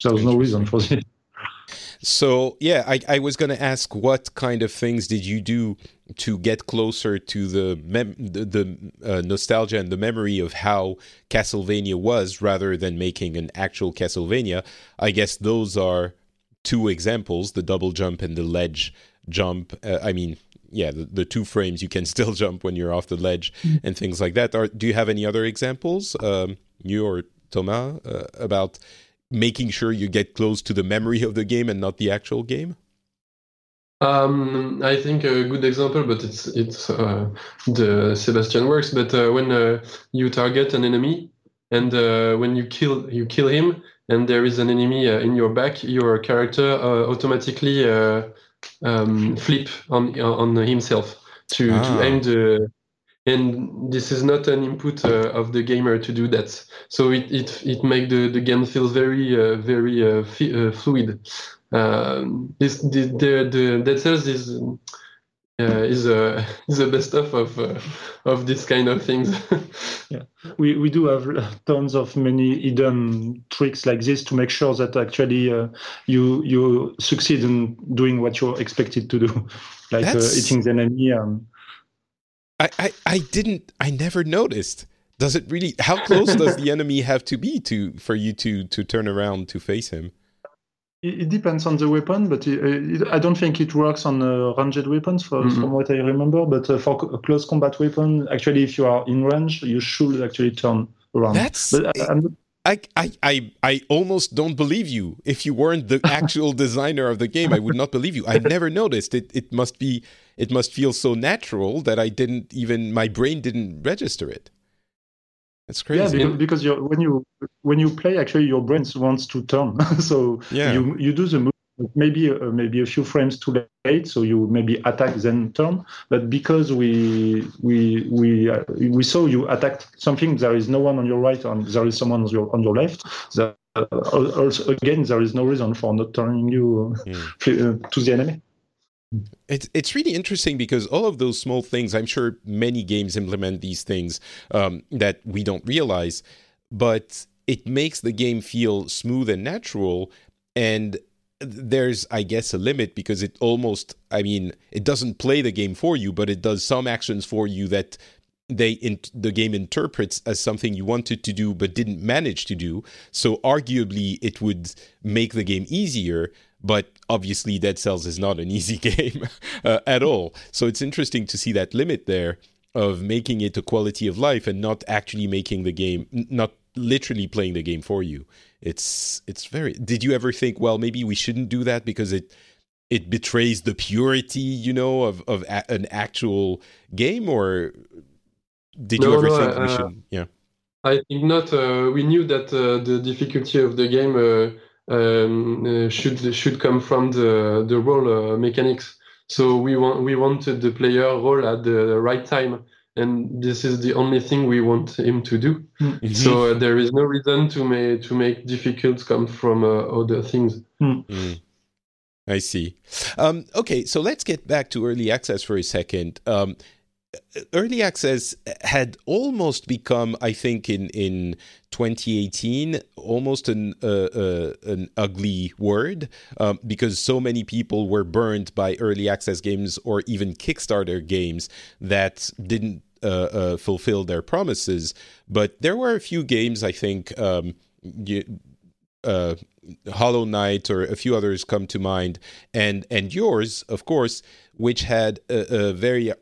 There's no reason for this. So yeah, I, I was going to ask what kind of things did you do to get closer to the mem- the, the uh, nostalgia and the memory of how Castlevania was, rather than making an actual Castlevania. I guess those are two examples: the double jump and the ledge jump. Uh, I mean, yeah, the, the, two frames you can still jump when you're off the ledge mm-hmm. and things like that. Are, do you have any other examples, um, you or Thomas, uh, about making sure you get close to the memory of the game and not the actual game? Um, I think a good example, but it's it's uh, the Sebastian works. But uh, when uh, you target an enemy and uh, when you kill you kill him, and there is an enemy uh, in your back, your character uh, automatically um, flip on on himself to ah. to aim the. And this is not an input of the gamer to do that, so it it it makes the, the game feel very very fluid. Um, this the, the, the Dead Cells is uh, is uh, is the best stuff of uh, of this kind of things. yeah, we we do have tons of many hidden tricks like this to make sure that actually uh, you you succeed in doing what you're expected to do, like uh, hitting the enemy. Um. I, I I didn't I never noticed. Does it really? How close does the enemy have to be to for you to to turn around to face him? It, depends on the weapon, but it, it, I don't think it works on uh, ranged weapons, for, mm-hmm. from what I remember. But uh, for a close combat weapon, actually, if you are in range, you should actually turn around. That's. But I, I, I, I, I almost don't believe you. If you weren't the actual designer of the game, I would not believe you. I never noticed it. It must be. It must feel so natural that I didn't even. My brain didn't register it. It's crazy. Yeah, because, because when you when you play, actually your brain wants to turn. so yeah. you you do the move maybe uh, maybe a few frames too late, so you maybe attack then turn. But because we we we uh, we saw you attacked something, there is no one on your right and there is someone on your on your left. Uh, also again, there is no reason for not turning you mm. to the enemy. It's it's really interesting because all of those small things, I'm sure many games implement these things um, that we don't realize, but it makes the game feel smooth and natural. And there's, I guess, a limit because it almost, I mean, it doesn't play the game for you, but it does some actions for you that they in, the game interprets as something you wanted to do but didn't manage to do. So arguably, it would make the game easier but obviously Dead Cells is not an easy game uh, at all. So it's interesting to see that limit there of making it a quality of life and not actually making the game, not literally playing the game for you. It's it's very. Did you ever think, well, maybe we shouldn't do that because it it betrays the purity, you know, of of a, an actual game, or did no, you ever no, think uh, we should? Yeah, I think not. Uh, we knew that uh, the difficulty of the game uh, um, uh, should should come from the the roll uh, mechanics. So we want we wanted the player roll at the right time, and this is the only thing we want him to do. Mm-hmm. So uh, there is no reason to make to make difficult come from uh, other things. Mm. Mm. I see. Um, okay, so let's get back to early access for a second. Um, early access had almost become, I think, in in 2018, almost an uh, uh, an ugly word um, because so many people were burned by early access games or even Kickstarter games that didn't uh, uh fulfill their promises. But there were a few games, I think. Um, you, uh, Hollow Knight or a few others come to mind, and and yours, of course, which had a, a very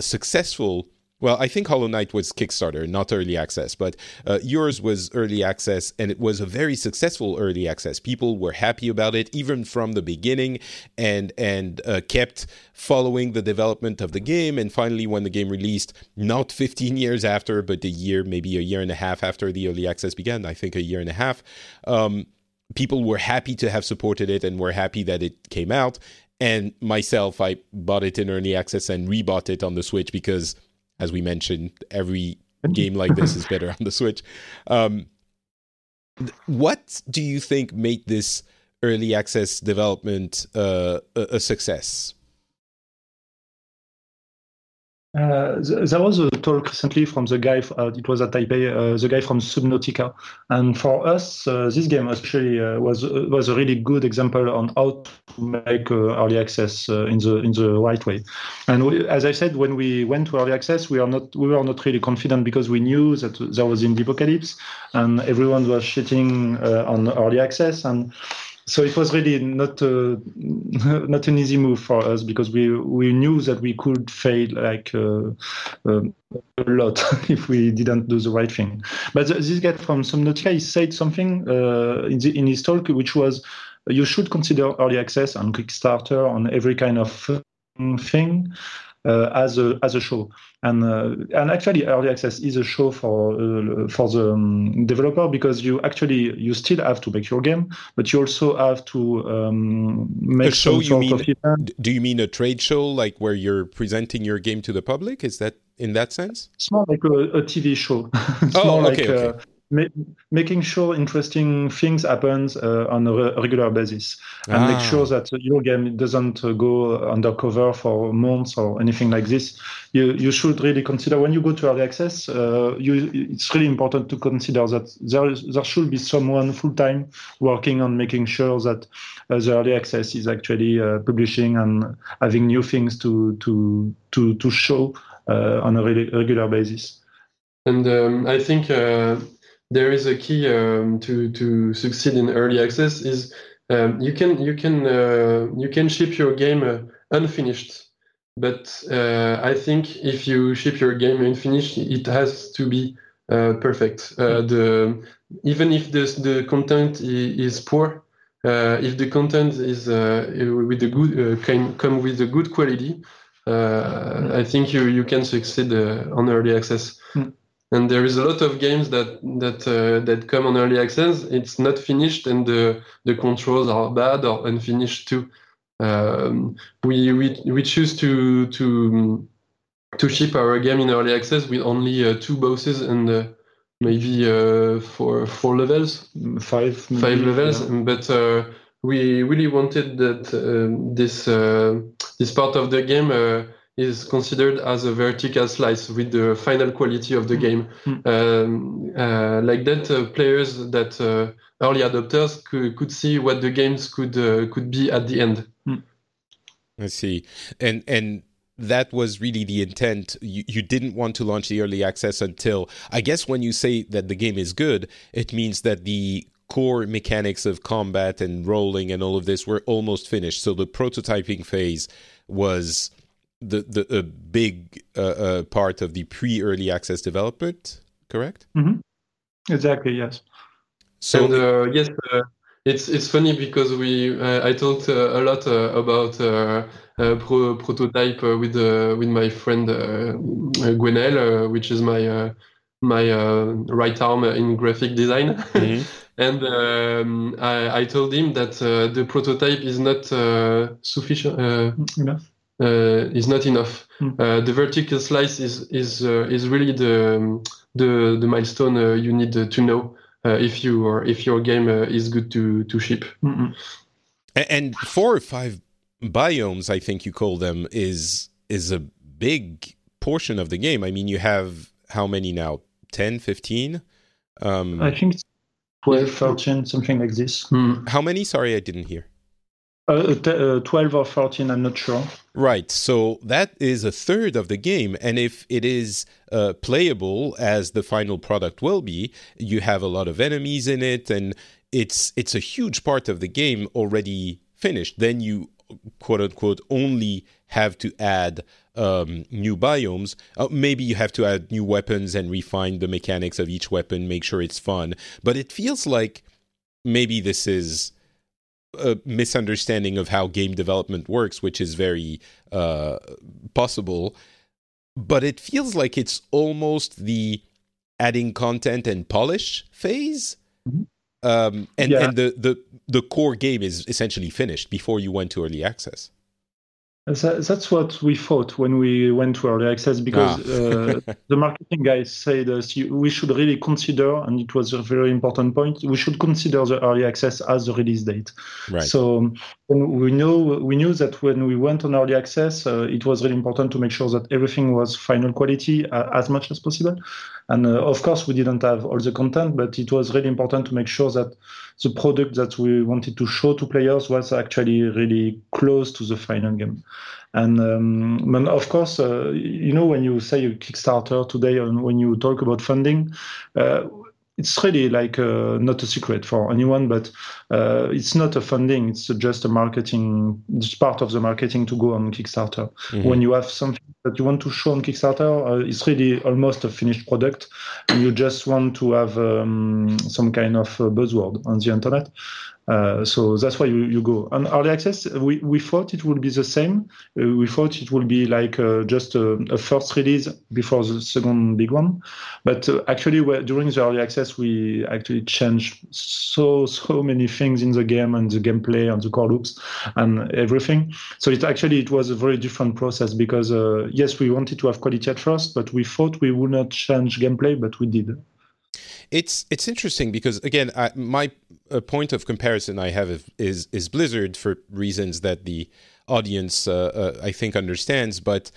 successful well, I think Hollow Knight was Kickstarter, not early access, but uh, yours was early access, and it was a very successful early access. People were happy about it even from the beginning, and and uh, kept following the development of the game. And finally, when the game released, not 15 years after, but a year, maybe a year and a half after the early access began, I think a year and a half. Um, people were happy to have supported it and were happy that it came out and myself, I bought it in early access and rebought it on the Switch because, as we mentioned, every game like this is better on the Switch. Um, what do you think made this early access development uh, a, a success? Uh, there was a talk recently from the guy. Uh, it was at Taipei. Uh, the guy from Subnautica, and for us, uh, this game actually uh, was was a really good example on how to make early access in the in the right way. And we, as I said, when we went to early access, we are not we were not really confident because we knew that there was indie apocalypse, and everyone was shitting on early access and so it was really not uh, not an easy move for us because we we knew that we could fail like uh, uh, a lot if we didn't do the right thing. But this guy from Subnautica, he said something uh, in, the, in his talk, which was you should consider early access and Kickstarter on every kind of thing uh, as a as a show. And uh, and actually, early access is a show for uh, for the um, developer because you actually you still have to make your game, but you also have to um, make a show. you mean? Do you mean a trade show like where you're presenting your game to the public? Is that in that sense? It's more like a, a TV show. oh, okay, like, okay. Uh, ma- making sure interesting things happens uh, on a re- regular basis and ah. make sure that your game doesn't uh, go undercover for months or anything like this. You you should really consider when you go to early access. Uh, you, it's really important to consider that there is, there should be someone full time working on making sure that uh, the early access is actually uh, publishing and having new things to to to to show uh, on a re- regular basis. And um, I think there is a key um, to to succeed in early access is um, you can you can uh, you can ship your game uh, unfinished but uh, I think if you ship your game unfinished it has to be uh, perfect uh, the even if the the content is, poor uh, if the content is with the good can come with a good quality I think you you can succeed on early access. Mm and there is a lot of games that that uh, that come on early access. It's not finished, and the the controls are bad or unfinished too. Um, we we we choose to to to ship our game in early access with only uh, two bosses and uh, maybe uh, four four levels, five maybe, five levels, yeah. but. Uh, we really wanted that uh, this this part of the game is considered as a vertical slice with the final quality of the mm. game. Mm. Um, uh, like that, uh, players that uh, early adopters could, could see what the games could uh, could be at the end. I see, and and that was really the intent. You, you didn't want to launch the early access until I guess when you say that the game is good, it means that the core mechanics of combat and rolling and all of this were almost finished. So the prototyping phase was the the a big uh, uh, part of the pre early access development, correct? Mm-hmm. Exactly. Yes. So and, uh, yes, uh, it's it's funny because we uh, I talked uh, a lot about pro- prototype with with my friend Gwenaël, which is my my right arm in graphic design. Mm-hmm. and um, I, I, told him that the prototype is not sufficient enough uh, is not enough. Mm. Uh, the vertical slice is is uh, is really the the the milestone you need to know if you or if your game is good to to ship. Mm-mm. And four or five biomes, I think you call them, is is a big portion of the game. I mean, you have how many now? 10, 15? Um, I think 12, 13, something like this. Mm. How many? Sorry, I didn't hear. Uh, uh, 12 or 14, I'm not sure. Right. So that is a third of the game. And if it is uh, playable as the final product will be, you have a lot of enemies in it and it's it's a huge part of the game already finished. Then you quote unquote only have to add um, new biomes. Uh, maybe you have to add new weapons and refine the mechanics of each weapon, make sure it's fun. But it feels like maybe this is a misunderstanding of how game development works, which is very uh, possible. But it feels like it's almost the adding content and polish phase. Mm-hmm. Um, and yeah. and the, the the core game is essentially finished before you went to early access. That's what we thought when we went to early access because ah. uh, the marketing guys said us we should really consider, and it was a very important point. We should consider the early access as the release date. Right. So we know we knew that when we went on early access, uh, it was really important to make sure that everything was final quality uh, as much as possible. And uh, of course, we didn't have all the content, but it was really important to make sure that the product that we wanted to show to players was actually really close to the final game. And, um, of course, uh, you know, when you say a Kickstarter today and when you talk about funding, uh, it's really like uh, not a secret for anyone, but uh, it's not a funding. It's just a marketing. It's part of the marketing to go on Kickstarter. Mm-hmm. When you have something that you want to show on Kickstarter, uh, it's really almost a finished product, and you just want to have um, some kind of buzzword on the internet. Uh, so that's why you, you go. On early access, we, we thought it would be the same. Uh, we thought it would be like uh, just a, a, first release before the second big one. But uh, actually, during the early access, we actually changed so, so many things in the game and the gameplay and the core loops and everything. So it actually, it was a very different process because, uh, yes, we wanted to have quality at first, but we thought we would not change gameplay, but we did. It's it's interesting because again, I, my uh, point of comparison I have is is Blizzard for reasons that the audience uh, uh, I think understands, but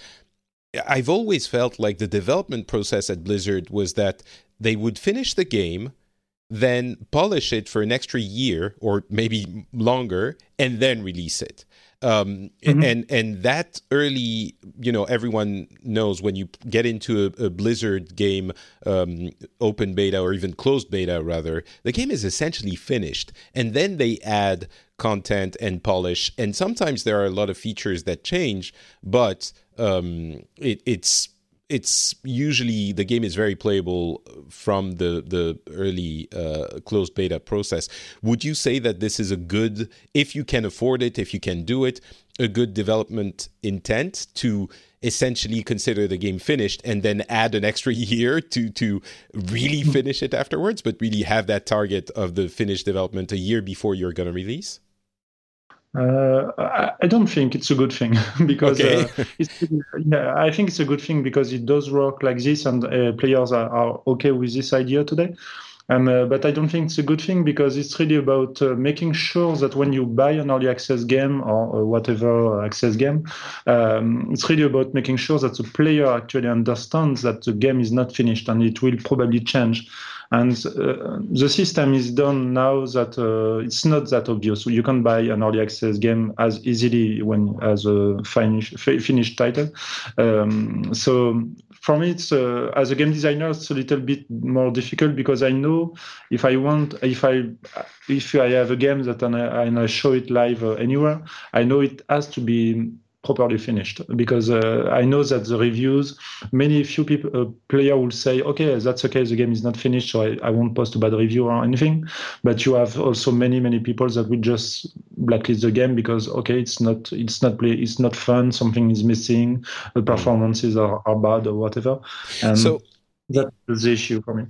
I've always felt like the development process at Blizzard was that they would finish the game, then polish it for an extra year or maybe longer, and then release it. Um, mm-hmm. and and that early, you know, everyone knows when you get into a, a Blizzard game, um, open beta or even closed beta, rather, the game is essentially finished, and then they add content and polish, and sometimes there are a lot of features that change, but um, it, it's it's usually the game is very playable from the the early uh, closed beta process. Would you say that this is a good, if you can afford it, if you can do it, a good development intent to essentially consider the game finished and then add an extra year to to really finish it afterwards, but really have that target of the finished development a year before you're going to release? Uh, I, I, don't think it's a good thing because okay. uh, yeah, I think it's a good thing because it does work like this, and uh, players are, are, okay with this idea today. Um, but I don't think it's a good thing because it's really about uh, making sure that when you buy an early access game or whatever access game, um, it's really about making sure that the player actually understands that the game is not finished and it will probably change. And uh, the system is done now that uh, it's not that obvious. You can buy an early access game as easily when as a finish, finished title. Um, so for me, it's uh, as a game designer, it's a little bit more difficult because I know if I want, if I if I have a game that and I, and I show it live uh, anywhere, I know it has to be properly finished because uh, I know that the reviews, many few people uh, player will say, okay, that's okay, the game is not finished, so I, I won't post a bad review or anything. But you have also many many people that will just blacklist the game because okay, it's not it's not play it's not fun, something is missing, the performances are, are bad or whatever. And so that's the issue for me.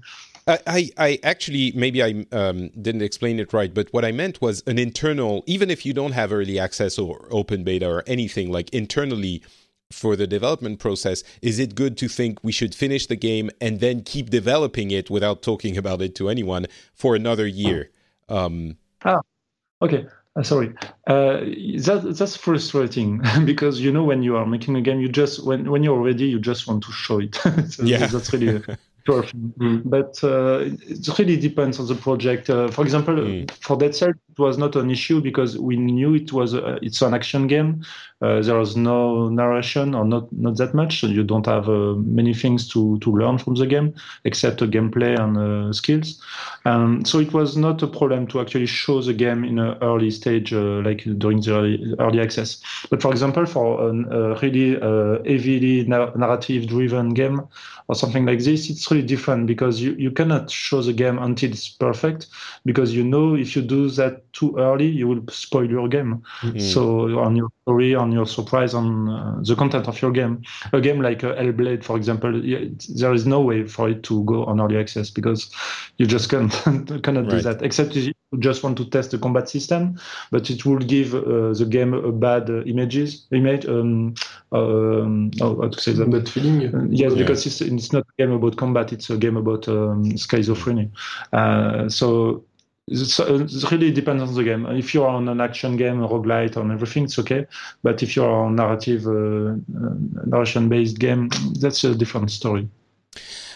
I, I actually maybe I um, didn't explain it right, but what I meant was an internal. Even if you don't have early access or open beta or anything like internally for the development process, is it good to think we should finish the game and then keep developing it without talking about it to anyone for another year? Um, ah, okay. Uh, sorry, uh, that that's frustrating because you know when you are making a game, you just when when you're ready, you just want to show it. so yeah, that's really Sure. Mm. But uh, it really depends on the project. Uh, for example, mm. for Dead Cells, it was not an issue because we knew it was a, it's an action game. Uh, there was no narration or not not that much. So you don't have uh, many things to to learn from the game except gameplay and uh, skills. Um, so it was not a problem to actually show the game in an early stage, uh, like during the early, early, access. But for example, for a really heavily narrative-driven game or something like this, it's really different because you, you cannot show the game until it's perfect because you know if you do that too early, you will spoil your game. Mm-hmm. So on your story, on your surprise, on uh, the content of your game. A game like uh, Hellblade, for example, there is no way for it to go on early access because you just can't cannot right. do that except you just want to test the combat system, but it will give uh, the game a bad uh, images image. Um, um, oh, how to say that? Bad feeling. Uh, yes, because it's, it's not a game about combat; it's a game about um, schizophrenia. Uh, so it really depends on the game. If you are on an action game, a roguelite, on everything, it's okay. But if you are on narrative, uh, narration-based game, that's a different story.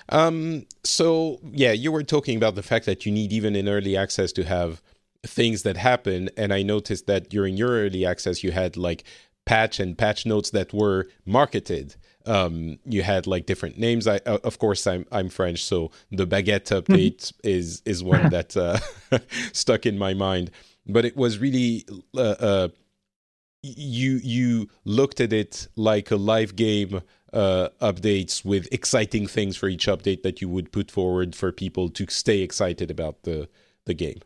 Um, so yeah, you were talking about the fact that you need even in early access to have things that happen, and I noticed that during your early access you had like patch and patch notes that were marketed. Um, you had like different names. I, uh, of course, I'm I'm French, so the baguette update is is one that uh, stuck in my mind. But it was really uh, uh, you you looked at it like a live game uh, updates with exciting things for each update that you would put forward for people to stay excited about the the game.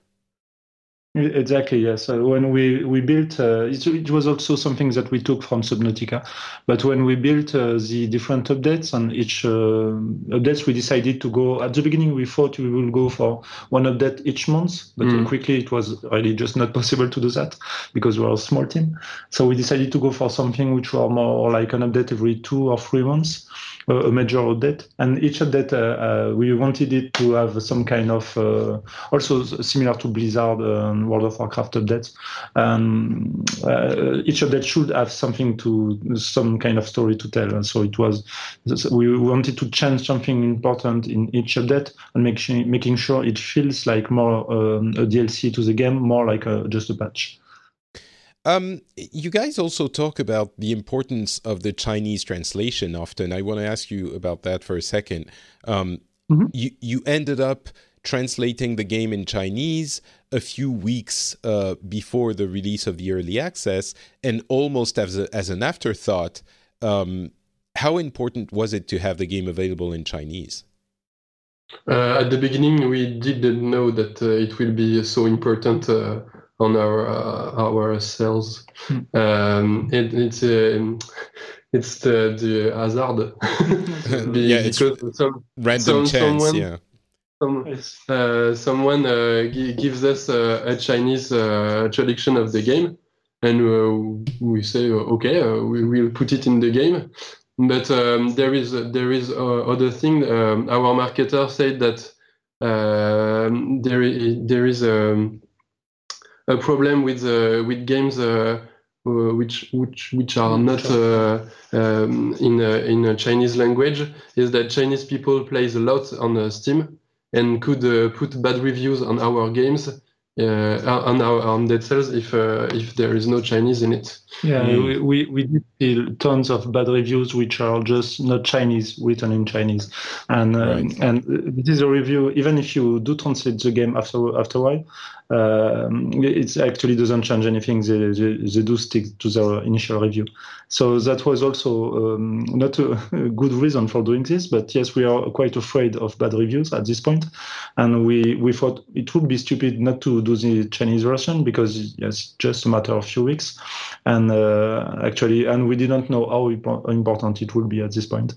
Exactly, yes. Uh, when we, we built, uh, it, it, was also something that we took from Subnautica. But when we built uh, the different updates on each uh, updates, we decided to go, at the beginning, we thought we will go for one update each month, but mm. quickly it was really just not possible to do that because we're a small team. So we decided to go for something which were more like an update every two or three months a major update. And each update, uh, uh, we wanted it to have some kind of uh, also similar to Blizzard and World of Warcraft updates. Um, each update should have something to some kind of story to tell. And so it was we wanted to change something important in each update and make, making sure it feels like more um, a DLC to the game, more like a, just a patch. Um, you guys also talk about the importance of the Chinese translation often. I want to ask you about that for a second. Um, mm-hmm. you, you ended up translating the game in Chinese a few weeks uh, before the release of the early access, and almost as, a, as an afterthought, um, how important was it to have the game available in Chinese? Uh, at the beginning, we didn't know that uh, it will be so important uh, on our uh, our sales. Hmm. Um, it, it's uh, it's the the hazard. yeah, it's some, random some, chance. Someone, yeah. Some, uh, someone uh, g- gives us a Chinese uh, traduction of the game, and uh, we say, okay, we will put it in the game. But um, there is there is other thing. Um, our marketer said that um, there there is a um, a problem with uh, with games uh, uh, which which which are not um, in in a Chinese language is that Chinese people plays a lot on Steam and could put bad reviews on our games uh, on our on Dead Cells if uh, if there is no Chinese in it. Yeah, mm. we, we did feel tons of bad reviews which are just not Chinese, written in Chinese, and uh, right. and this is a review. Even if you do translate the game after after a while, um, it actually doesn't change anything. They, they, they, do stick to their initial review. So that was also um, not a, good reason for doing this. But yes, we are quite afraid of bad reviews at this point, and we we thought it would be stupid not to do the Chinese version because yes, just a matter of few weeks, and uh, actually, and we didn't know how important it would be at this point.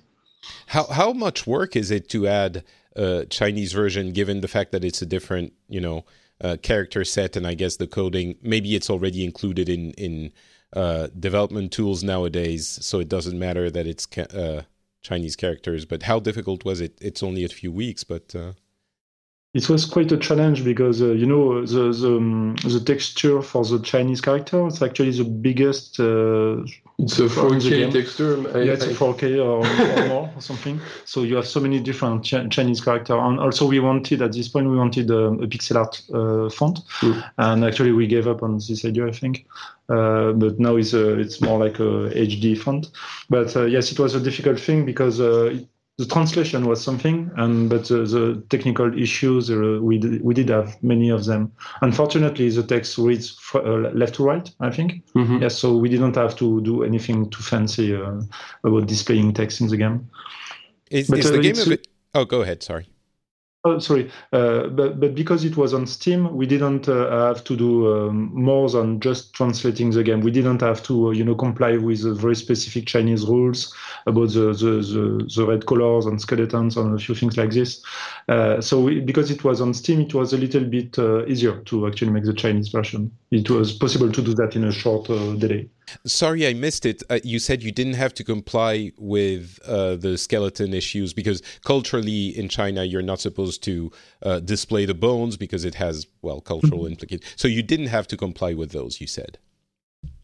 How how much work is it to add a Chinese version, given the fact that it's a different, you know? Uh, character set, and I guess the coding maybe it's already included in in uh, development tools nowadays, so it doesn't matter that it's ca- uh, Chinese characters. But how difficult was it? It's only a few weeks, but uh, it was quite a challenge because uh, you know the the, um, the, texture for the Chinese character it's actually the biggest. Uh, it's a 4K texture. yeah, it's a 4K or, or more or something. So you have so many different Ch- Chinese character, and also we wanted at this point we wanted a, a pixel art uh, font, mm. and actually we gave up on this idea, I think. Uh, but now it's a, it's more like a HD font. But uh, yes, it was a difficult thing because uh, it, the translation was something, and but uh, the technical issues uh, we did, we did have many of them. Unfortunately, the text reads uh, left to right. I think mm-hmm. yes, so we didn't have to do anything too fancy uh, about displaying text in the game. Is, is the uh, game of it? Oh, go ahead. Sorry. Oh, sorry, uh, but but because it was on Steam, we didn't uh, have to do um, more than just translating the game. We didn't have to, uh, you know, comply with very specific Chinese rules about the the, the, the red colors and skeletons and a few things like this. Uh, so we, because it was on Steam, it was a little bit uh, easier to actually make the Chinese version. It was possible to do that in a short delay. Sorry, I missed it. Uh, you said you didn't have to comply with uh, the skeleton issues because culturally in China, you're not supposed to uh, display the bones because it has, well, cultural mm-hmm. implications. So you didn't have to comply with those, you said.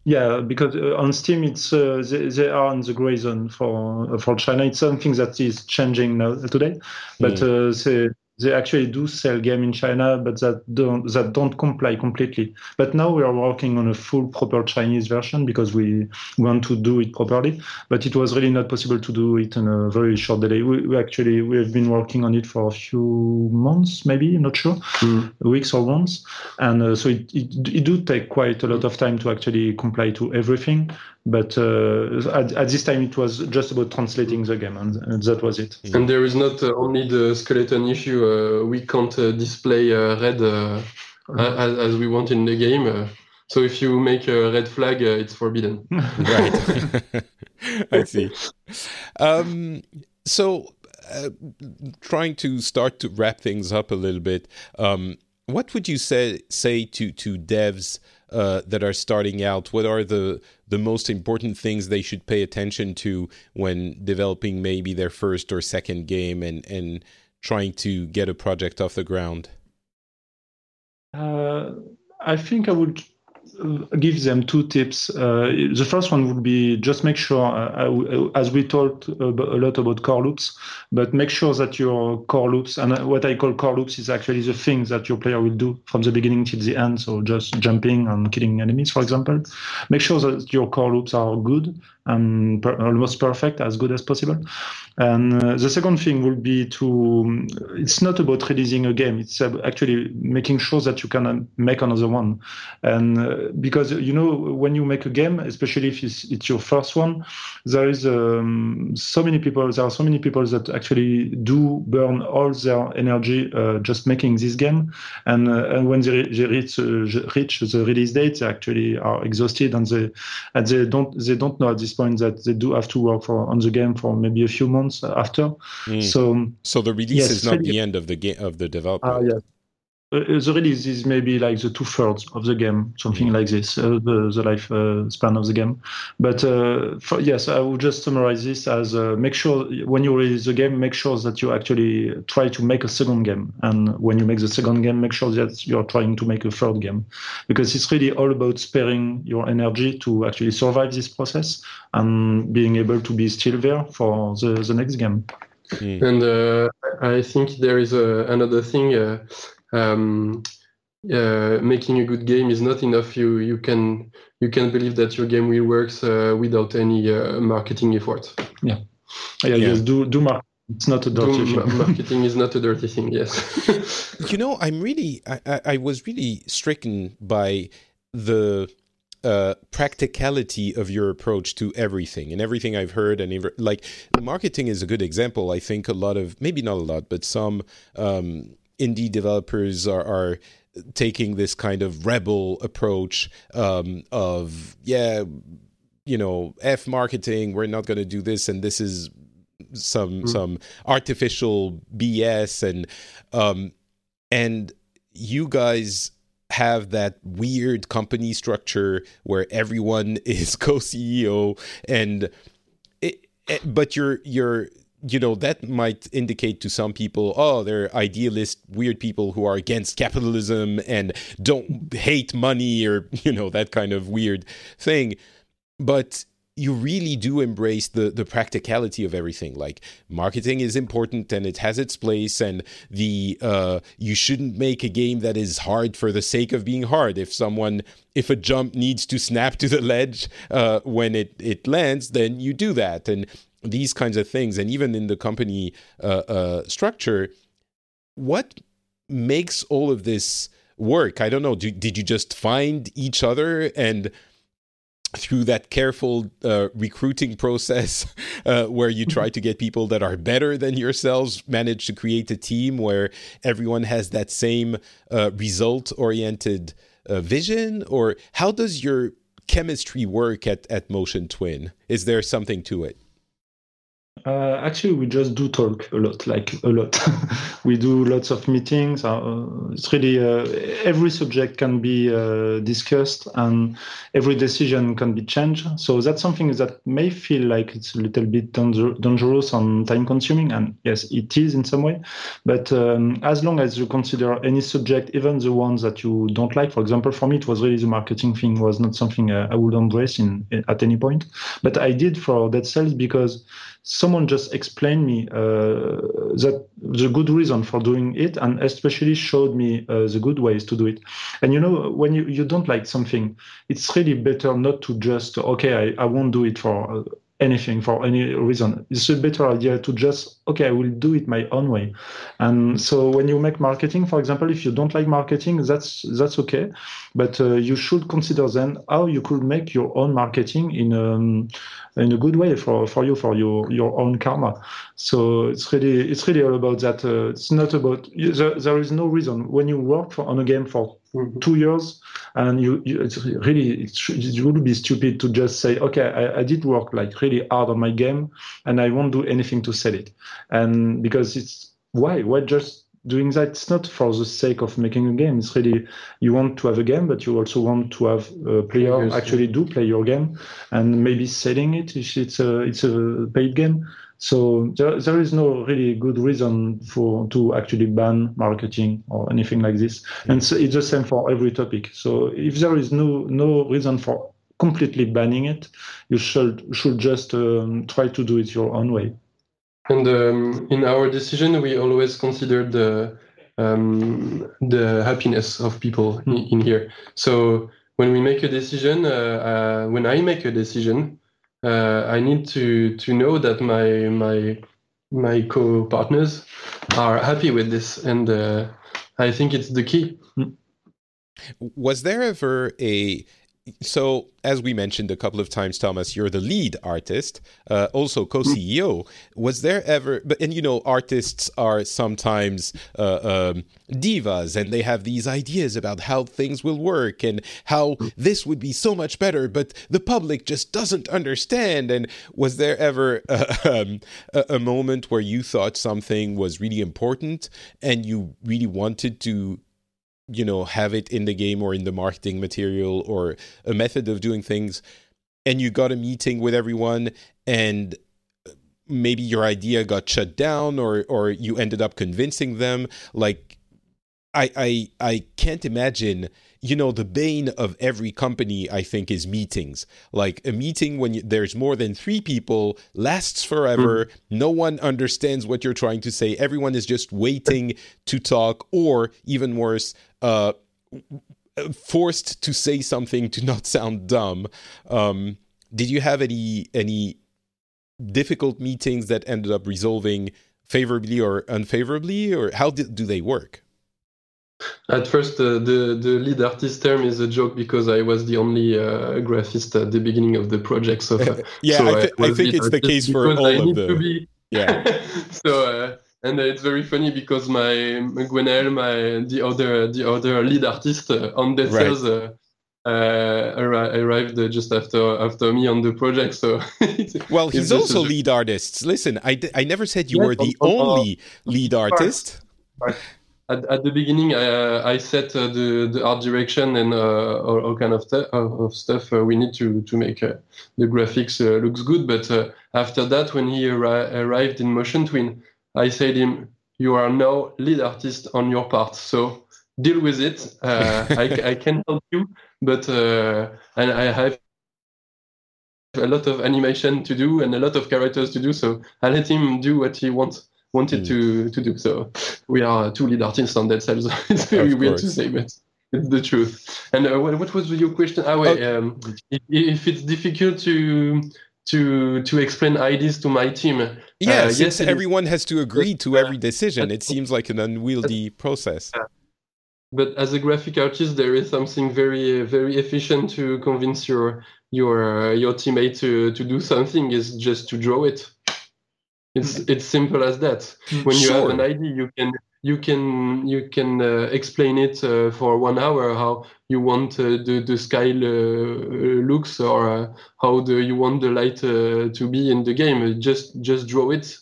Yeah, because uh, on Steam, it's uh, they, they, are in the gray zone for for China. It's something that is changing now today, but mm they actually do sell game in China, but that don't that don't comply completely. But now we are working on a full proper Chinese version because we want to do it properly. But it was really not possible to do it in a very short delay. We, we actually we have been working on it for a few months, maybe not sure, mm. weeks or months, and uh, so it, it it do take quite a lot of time to actually comply to everything. But uh, at, at, this time, it was just about translating the game, and, and that was it. And there is not uh, only the skeleton issue. Uh, we can't uh, display uh, red uh, as, as, we want in the game. so if you make a red flag, it's forbidden. right. I see. Um, so, trying to start to wrap things up a little bit. Um, what would you say say to to devs? Uh, that are starting out? What are the the most important things they should pay attention to when developing maybe their first or second game and and trying to get a project off the ground? Uh, I think I would give them two tips. Uh, the first one would be just make sure, uh, as we talked a lot about core loops, but make sure that your core loops, and what I call core loops is actually the things that your player will do from the beginning till the end. So just jumping and killing enemies, for example. Make sure that your core loops are good and per- almost perfect, as good as possible. And uh, the second thing will be to, it's not about releasing a game, it's actually making sure that you can make another one. And uh, because, you know, when you make a game, especially if it's, it's your first one, there is um, so many people, there are so many people that actually do burn all their energy uh, just making this game. And, uh, and when they, they reach, uh, reach the release date, they actually are exhausted and they, and they don't, they don't know at this point that they do have to work for on the game for maybe a few months after. Mm. So, so the release yes, is not the end of the game of the development. Uh, yes. Uh, the release is maybe like the two thirds of the game, something like this, uh, the, the life uh, span of the game. But uh, for, yes, I will just summarize this as uh, make sure when you release the game, make sure that you actually try to make a second game. And when you make the second game, make sure that you're trying to make a third game. Because it's really all about sparing your energy to actually survive this process and being able to be still there for the, the next game. Mm. And uh, I think there is another thing um, uh, making a good game is not enough. You you can you can believe that your game will works uh, without any uh, marketing effort. Yeah, yeah, yeah. Yes, do do marketing. It's not a dirty do, thing. marketing is not a dirty thing. Yes. you know, I'm really I, I, I was really stricken by the uh, practicality of your approach to everything and everything I've heard and ever, like marketing is a good example. I think a lot of maybe not a lot, but some um, indie developers are, are taking this kind of rebel approach um, of yeah you know f marketing we're not going to do this and this is some mm. some artificial bs and um and you guys have that weird company structure where everyone is co-ceo and it, it, but you're you're you know that might indicate to some people oh they're idealist weird people who are against capitalism and don't hate money or you know that kind of weird thing. But you really do embrace the the practicality of everything. Like marketing is important and it has its place and the uh, you shouldn't make a game that is hard for the sake of being hard. If someone if a jump needs to snap to the ledge uh, when it it lands then you do that. And these kinds of things, and even in the company uh, uh, structure, what makes all of this work? I don't know. Do, did you just find each other and through that careful uh, recruiting process uh, where you try to get people that are better than yourselves, manage to create a team where everyone has that same uh, result oriented uh, vision? Or how does your chemistry work at, at Motion Twin? Is there something to it? Uh, actually, we just do talk a lot, like a lot. we do lots of meetings. Uh, it's really uh, every subject can be uh, discussed and every decision can be changed. So that's something that may feel like it's a little bit dangerous and time consuming. And yes, it is in some way. But um, as long as you consider any subject, even the ones that you don't like, for example, for me, it was really the marketing thing was not something uh, I would embrace in, at any point. But I did for Dead Cells because someone just explained me uh, that the good reason for doing it and especially showed me uh, the good ways to do it. And you know when you, you don't like something it's really better not to just okay i, I won't do it for uh, anything for any reason. It's a better idea to just, okay, I will do it my own way. And so when you make marketing, for example, if you don't like marketing, that's that's okay. But uh, you should consider then how you could make your own marketing in um, in a good way for, for you, for your, your own karma. So it's really it's really all about that. Uh, it's not about there, there is no reason when you work for, on a game for mm-hmm. two years and you, you it's really it would be stupid to just say okay I, I, did work like really hard on my game and i won't do anything to sell it and because it's why why just doing that it's not for the sake of making a game it's really you want to have a game but you also want to have a player yes, actually do play your game and maybe selling it if it's a it's a paid game so there, there is no really good reason for to actually ban marketing or anything like this. And so it's the same for every topic. So if there is no no reason for completely banning it, you should should just um, try to do it your own way. And um, in our decision, we always consider the um, the happiness of people in, in, here. So when we make a decision, uh, uh, when I make a decision, uh, I need to to know that my my my co-partners are happy with this, and uh, I think it's the key. Was there ever a so as we mentioned a couple of times thomas you're the lead artist uh, also co-ceo was there ever but and you know artists are sometimes uh, um, divas and they have these ideas about how things will work and how this would be so much better but the public just doesn't understand. And was there ever um, a, a moment where you thought something was really important and you really wanted to you know have it in the game or in the marketing material or a method of doing things and you got a meeting with everyone and uh, maybe your idea got shut down or or you ended up convincing them like i i i can't imagine you know the bane of every company i think is meetings like a meeting when you, there's more than 3 people lasts forever mm. no one understands what you're trying to say everyone is just waiting to talk or even worse uh, forced to say something to not sound dumb. Um, did you have any any difficult meetings that ended up resolving favorably or unfavorably, or how did, do they work? At first, uh, the the lead artist term is a joke because I was the only uh, graphist at the beginning of the project. So yeah, so I, th- I, think it's the case for all I of the. Yeah. so uh, and it's very funny because my Gwenaël, my the other the other lead artist uh, on Dead Cells, uh, uh, arrived just after after me on the project. So well, he's also lead artist. Listen, I, I never said you yes, were the only lead artist. At, at, the beginning, I, uh, I set uh, the, the art direction and uh, all, all, kind of, of stuff we need to to make the graphics looks good. But after that, when he arri- arrived in Motion Twin, I said him, you are now lead artist on your part, so deal with it. Uh, I, I, can help you, but uh, and I have a lot of animation to do and a lot of characters to do, so I let him do what he wants wanted mm. to to do. So we are two lead artists on Dead Cells. it's very weird to say, but it's the truth. And uh, what, what, was your question? Ah, wait, oh. um, if, if, it's difficult to to to explain ideas to my team. Yeah, uh, yes, everyone has to agree to every decision. It seems like an unwieldy process. but as a graphic artist, there is something very very efficient to convince your your uh, your teammate to to do something is just to draw it. It's it's simple as that. When you Sure. have an idea, you can you can you can uh, explain it uh, for one hour how you want uh, the the sky uh, looks or uh, how the you want the light uh, to be in the game. Just just draw it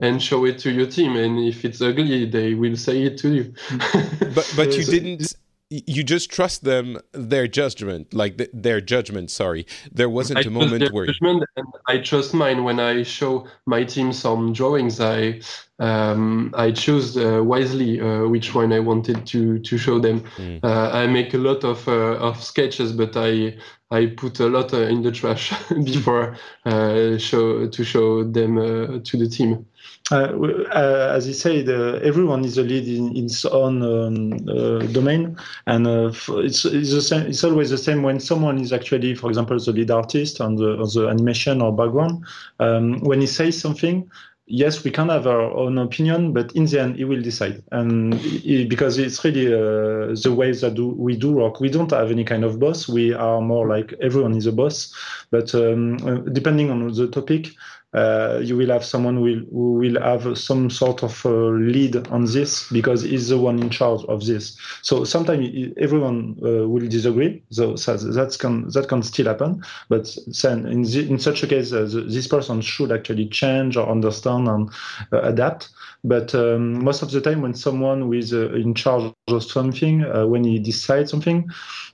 and show it to your team, and if it's ugly, they will say it to you. But but you didn't. You just trust them, their judgment, like th- their judgment. Sorry, there wasn't I a moment their where. judgment and I trust mine when I show my team some drawings. I um, I choose uh, wisely uh, which one I wanted to to show them. Mm. Uh, I make a lot of uh, of sketches, but I I put a lot uh, in the trash before uh, show to show them uh, to the team. Uh, uh, as you said, everyone is a lead in, in his own um, uh, domain, and it's it's, the same, it's always the same when someone is actually, for example, the lead artist on the, on the animation or background. Um, when he says something, yes, we can have our own opinion, but in the end, he will decide, and he, because it's really uh, the way that do, we do work. We don't have any kind of boss. We are more like everyone is a boss, but um, depending on the topic uh, you will have someone who will, who will have some sort of uh, lead on this because he's the one in charge of this. So sometimes everyone uh, will disagree. So that can, that can still happen. But then in, the, in such a case, uh, the, this person should actually change or understand and uh, adapt. But um, most of the time, when someone who is uh, in charge of something, uh, when he decides something,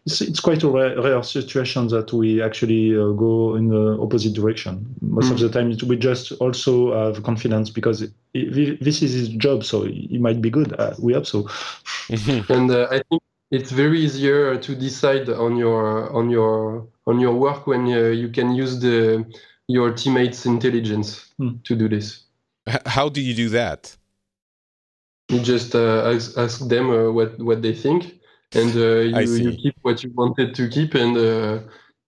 it's, it's quite a rare, rare situation that we actually uh, go in the opposite direction. Most of the time, it, we just also have confidence because it, it- this is his job, so he might be good. Uh, we hope so. and uh, I think it's very easier to decide on your on your on your work when uh, you can use the your teammates' intelligence Hmm. to do this. How do you do that? You just uh, ask, ask them uh, what what they think, and uh, you, you keep what you wanted to keep, and uh,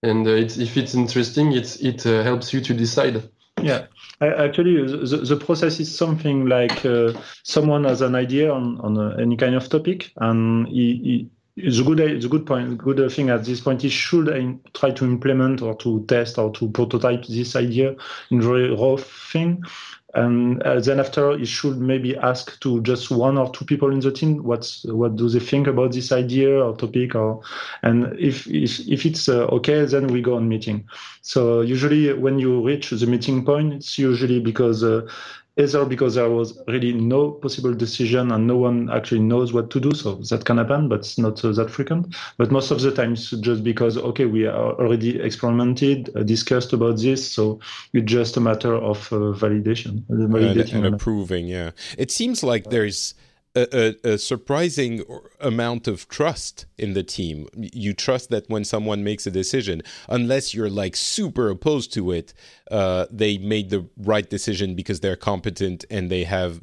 and uh, it's, if it's interesting, it's it uh, helps you to decide. Yeah, actually, the, the process is something like uh, someone has an idea on, on uh, any kind of topic, and he, he, the good the good point, good thing at this point is should I try to implement or to test or to prototype this idea in very raw thing. And uh, then after, you should maybe ask to just one or two people in the team what's what do they think about this idea or topic, or and if if, if it's uh, okay, then we go on meeting. So usually when you reach the meeting point, it's usually because uh, either because there was really no possible decision and no one actually knows what to do. So that can happen, but it's not uh, that frequent. But most of the time, it's just because okay, we are already experimented, uh, discussed about this, so it's just a matter of uh, validation. uh, and, validating and approving. Yeah, it seems like there's a, a, a surprising amount of trust in the team. You trust that when someone makes a decision, unless you're like super opposed to it, uh, they made the right decision because they're competent and they have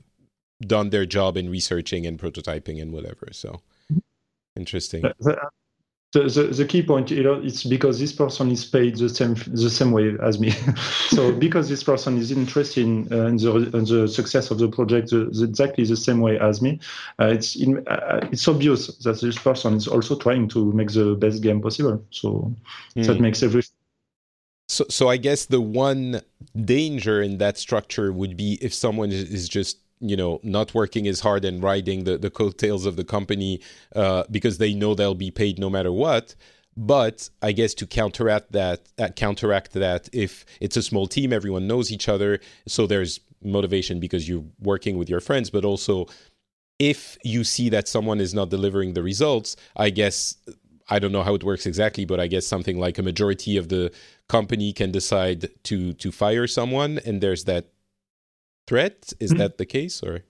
done their job in researching and prototyping and whatever. So interesting. The, the, the, key point, you know, it's because this person is paid the same the same way as me. so because this person is interested in, uh, in, the, in the success of the project the, exactly the same way as me, uh, it's in, uh, it's obvious that this person is also trying to make the best game possible. So that Hmm. makes everything. So, so I guess the one danger in that structure would be if someone is just you know not working as hard and riding the, the coattails of the company uh, because they know they'll be paid no matter what. But I guess to counteract that, uh, counteract that, if it's a small team, everyone knows each other, so there's motivation because you're working with your friends. But also, if you see that someone is not delivering the results, I guess I don't know how it works exactly, but I guess something like a majority of the company can decide to to fire someone, and there's that threat. Is Mhm. that the case, or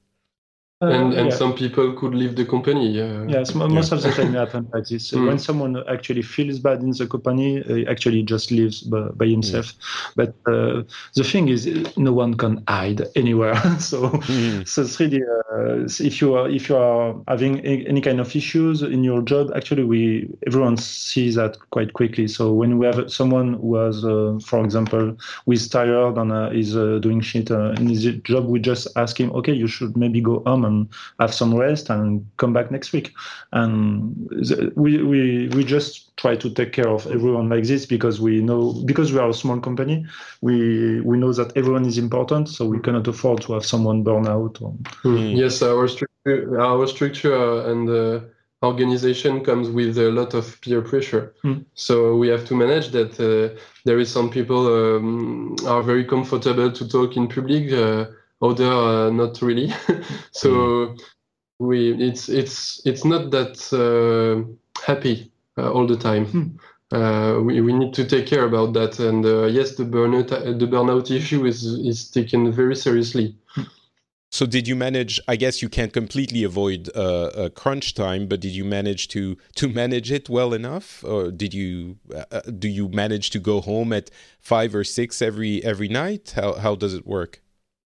and and yeah. some people could leave the company. Uh, Yes, mo- most of the time it happens like this. Mm. When someone actually feels bad in the company, uh, actually just leaves by, by himself. But uh, the thing is, uh, no one can hide anywhere. so, Mhm. so it's really uh, if you are if you are having any kind of issues in your job, actually we everyone sees that quite quickly. So when we have someone who has, uh, for example, who is tired and uh, is uh, doing shit uh, in his job, we just ask him, okay, you should maybe go home and have some rest and come back next week. And we we we just try to take care of everyone like this because we know because we are a small company, we we know that everyone is important, so we cannot afford to have someone burn out. Or... Mm. Yes, our structure, our structure and. Uh, organization comes with a lot of peer pressure. Mm. So we have to manage that. Uh, there is some people um, are very comfortable to talk in public, uh, other uh, not really. so mm. we it's it's it's not that uh, happy uh, all the time. Mm. we, we need to take care about that, and yes, the burnout the burnout issue is is taken very seriously. Hmm. So did you manage? I guess you can't completely avoid uh, crunch time, but did you manage to to manage it well enough, or did you uh, uh, do you manage to go home at five or six every every night? How how does it work?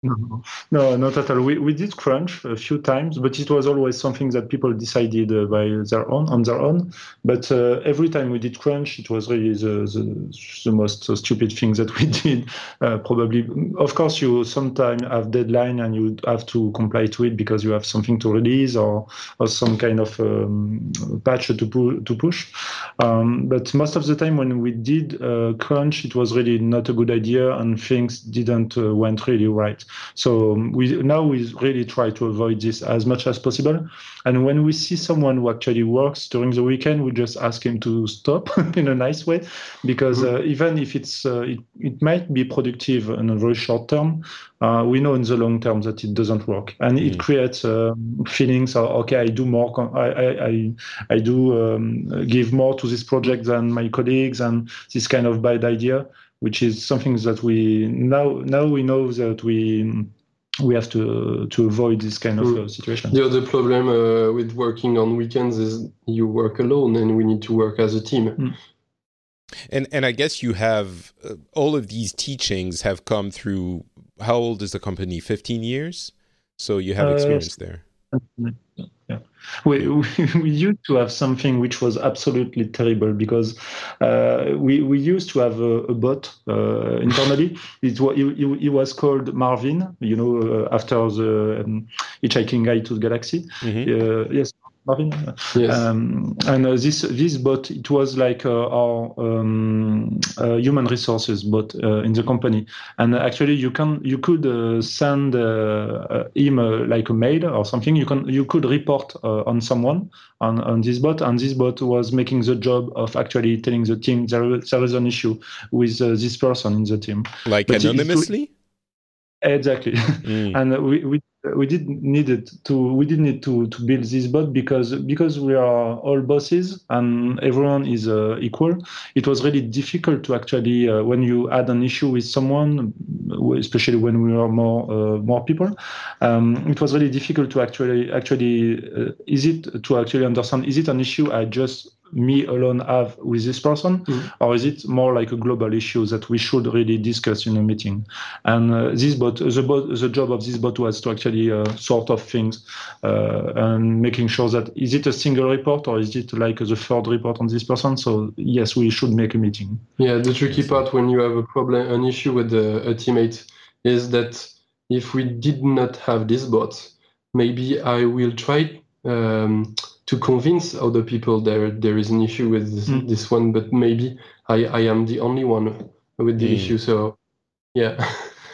No, no, not at all. We, we did crunch a few times, but it was always something that people decided uh, by their own on their own. But uh, every time we did crunch, it was really the the, the most stupid thing that we did. Uh, probably, of course, you sometimes have deadline and you have to comply to it because you have something to release or or some kind of um, patch to pu- to push. Um, but most of the time when we did uh, crunch, it was really not a good idea and things didn't uh, went really right. So um, we now we really try to avoid this as much as possible. And when we see someone who actually works during the weekend, we just ask him to stop in a nice way, because mm-hmm. uh, even if it's uh, it, it might be productive in a very short term, uh, we know in the long term that it doesn't work, and mm. it creates um, feelings of okay, I do more, I I I, I do um, give more to this project than my colleagues, and this kind of bad idea which is something that we now now we know that we we have to to avoid this kind of mm. uh, situation. The other problem uh, with working on weekends is you work alone, and we need to work as a team. Mm. And and I guess you have uh, all of these teachings have come through. How old is the company? Fifteen years. So you have uh, experience there. Yeah. We, we, we, used to have something which was absolutely terrible because uh, we, we used to have a, a bot uh, internally. It, it, it, was called Marvin, you know, uh, after the um, Hitchhiking Guide to the Galaxy. Mm-hmm. Uh, yes, Marvin. Yes. Um, and uh, this this bot it was like uh, our um, uh, human resources bot uh, in the company, and actually you can you could uh, send uh, him like a mail or something. You can you could report on someone on on this bot, and this bot was making the job of actually telling the team there, there is an issue with this person in the team, like but anonymously. Exactly, mm. and we, we we did needed to we did need to to build this bot because because we are all bosses and everyone is uh, equal. It was really difficult to actually uh, when you add an issue with someone, especially when we are more uh, more people. Um, it was really difficult to actually actually uh, is it to actually understand is it an issue I just me alone have with this person, mm. or is it more like a global issue that we should really discuss in a meeting? And uh, this bot, the bot, the job of this bot was to actually uh, sort of things uh, and making sure that is it a single report or is it like the third report on this person? So yes, we should make a meeting. Yeah, the tricky part when you have a problem, an issue with a, a teammate, is that if we did not have this bot, maybe I will try. Um, to convince other people there there is an issue with this, mm. this one, but maybe I, I am the only one with the mm. issue. So yeah.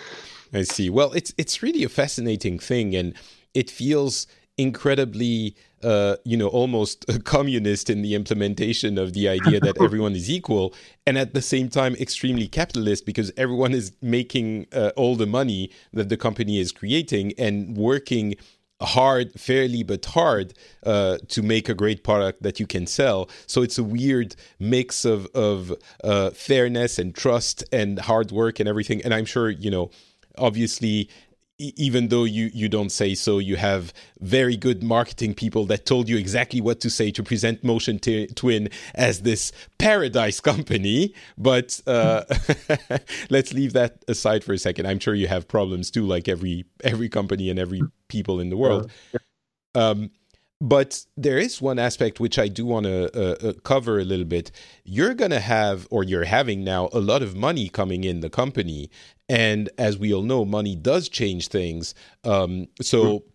I see. Well, it's it's really a fascinating thing, and it feels incredibly, uh, you know, almost communist in the implementation of the idea that everyone is equal, and at the same time extremely capitalist because everyone is making uh, all the money that the company is creating and working hard, fairly but hard, uh, to make a great product that you can sell. So it's a weird mix of of uh, fairness and trust and hard work and everything. And I'm sure you know, obviously, even though you you don't say so, you have very good marketing people that told you exactly what to say to present Motion t- Twin as this paradise company. But uh, let's leave that aside for a second. I'm sure you have problems too, like every every company and every people in the world. Um, but there is one aspect which I do want to uh, uh, cover a little bit. You're going to have, or you're having now, a lot of money coming in the company. And as we all know, money does change things. Um, so,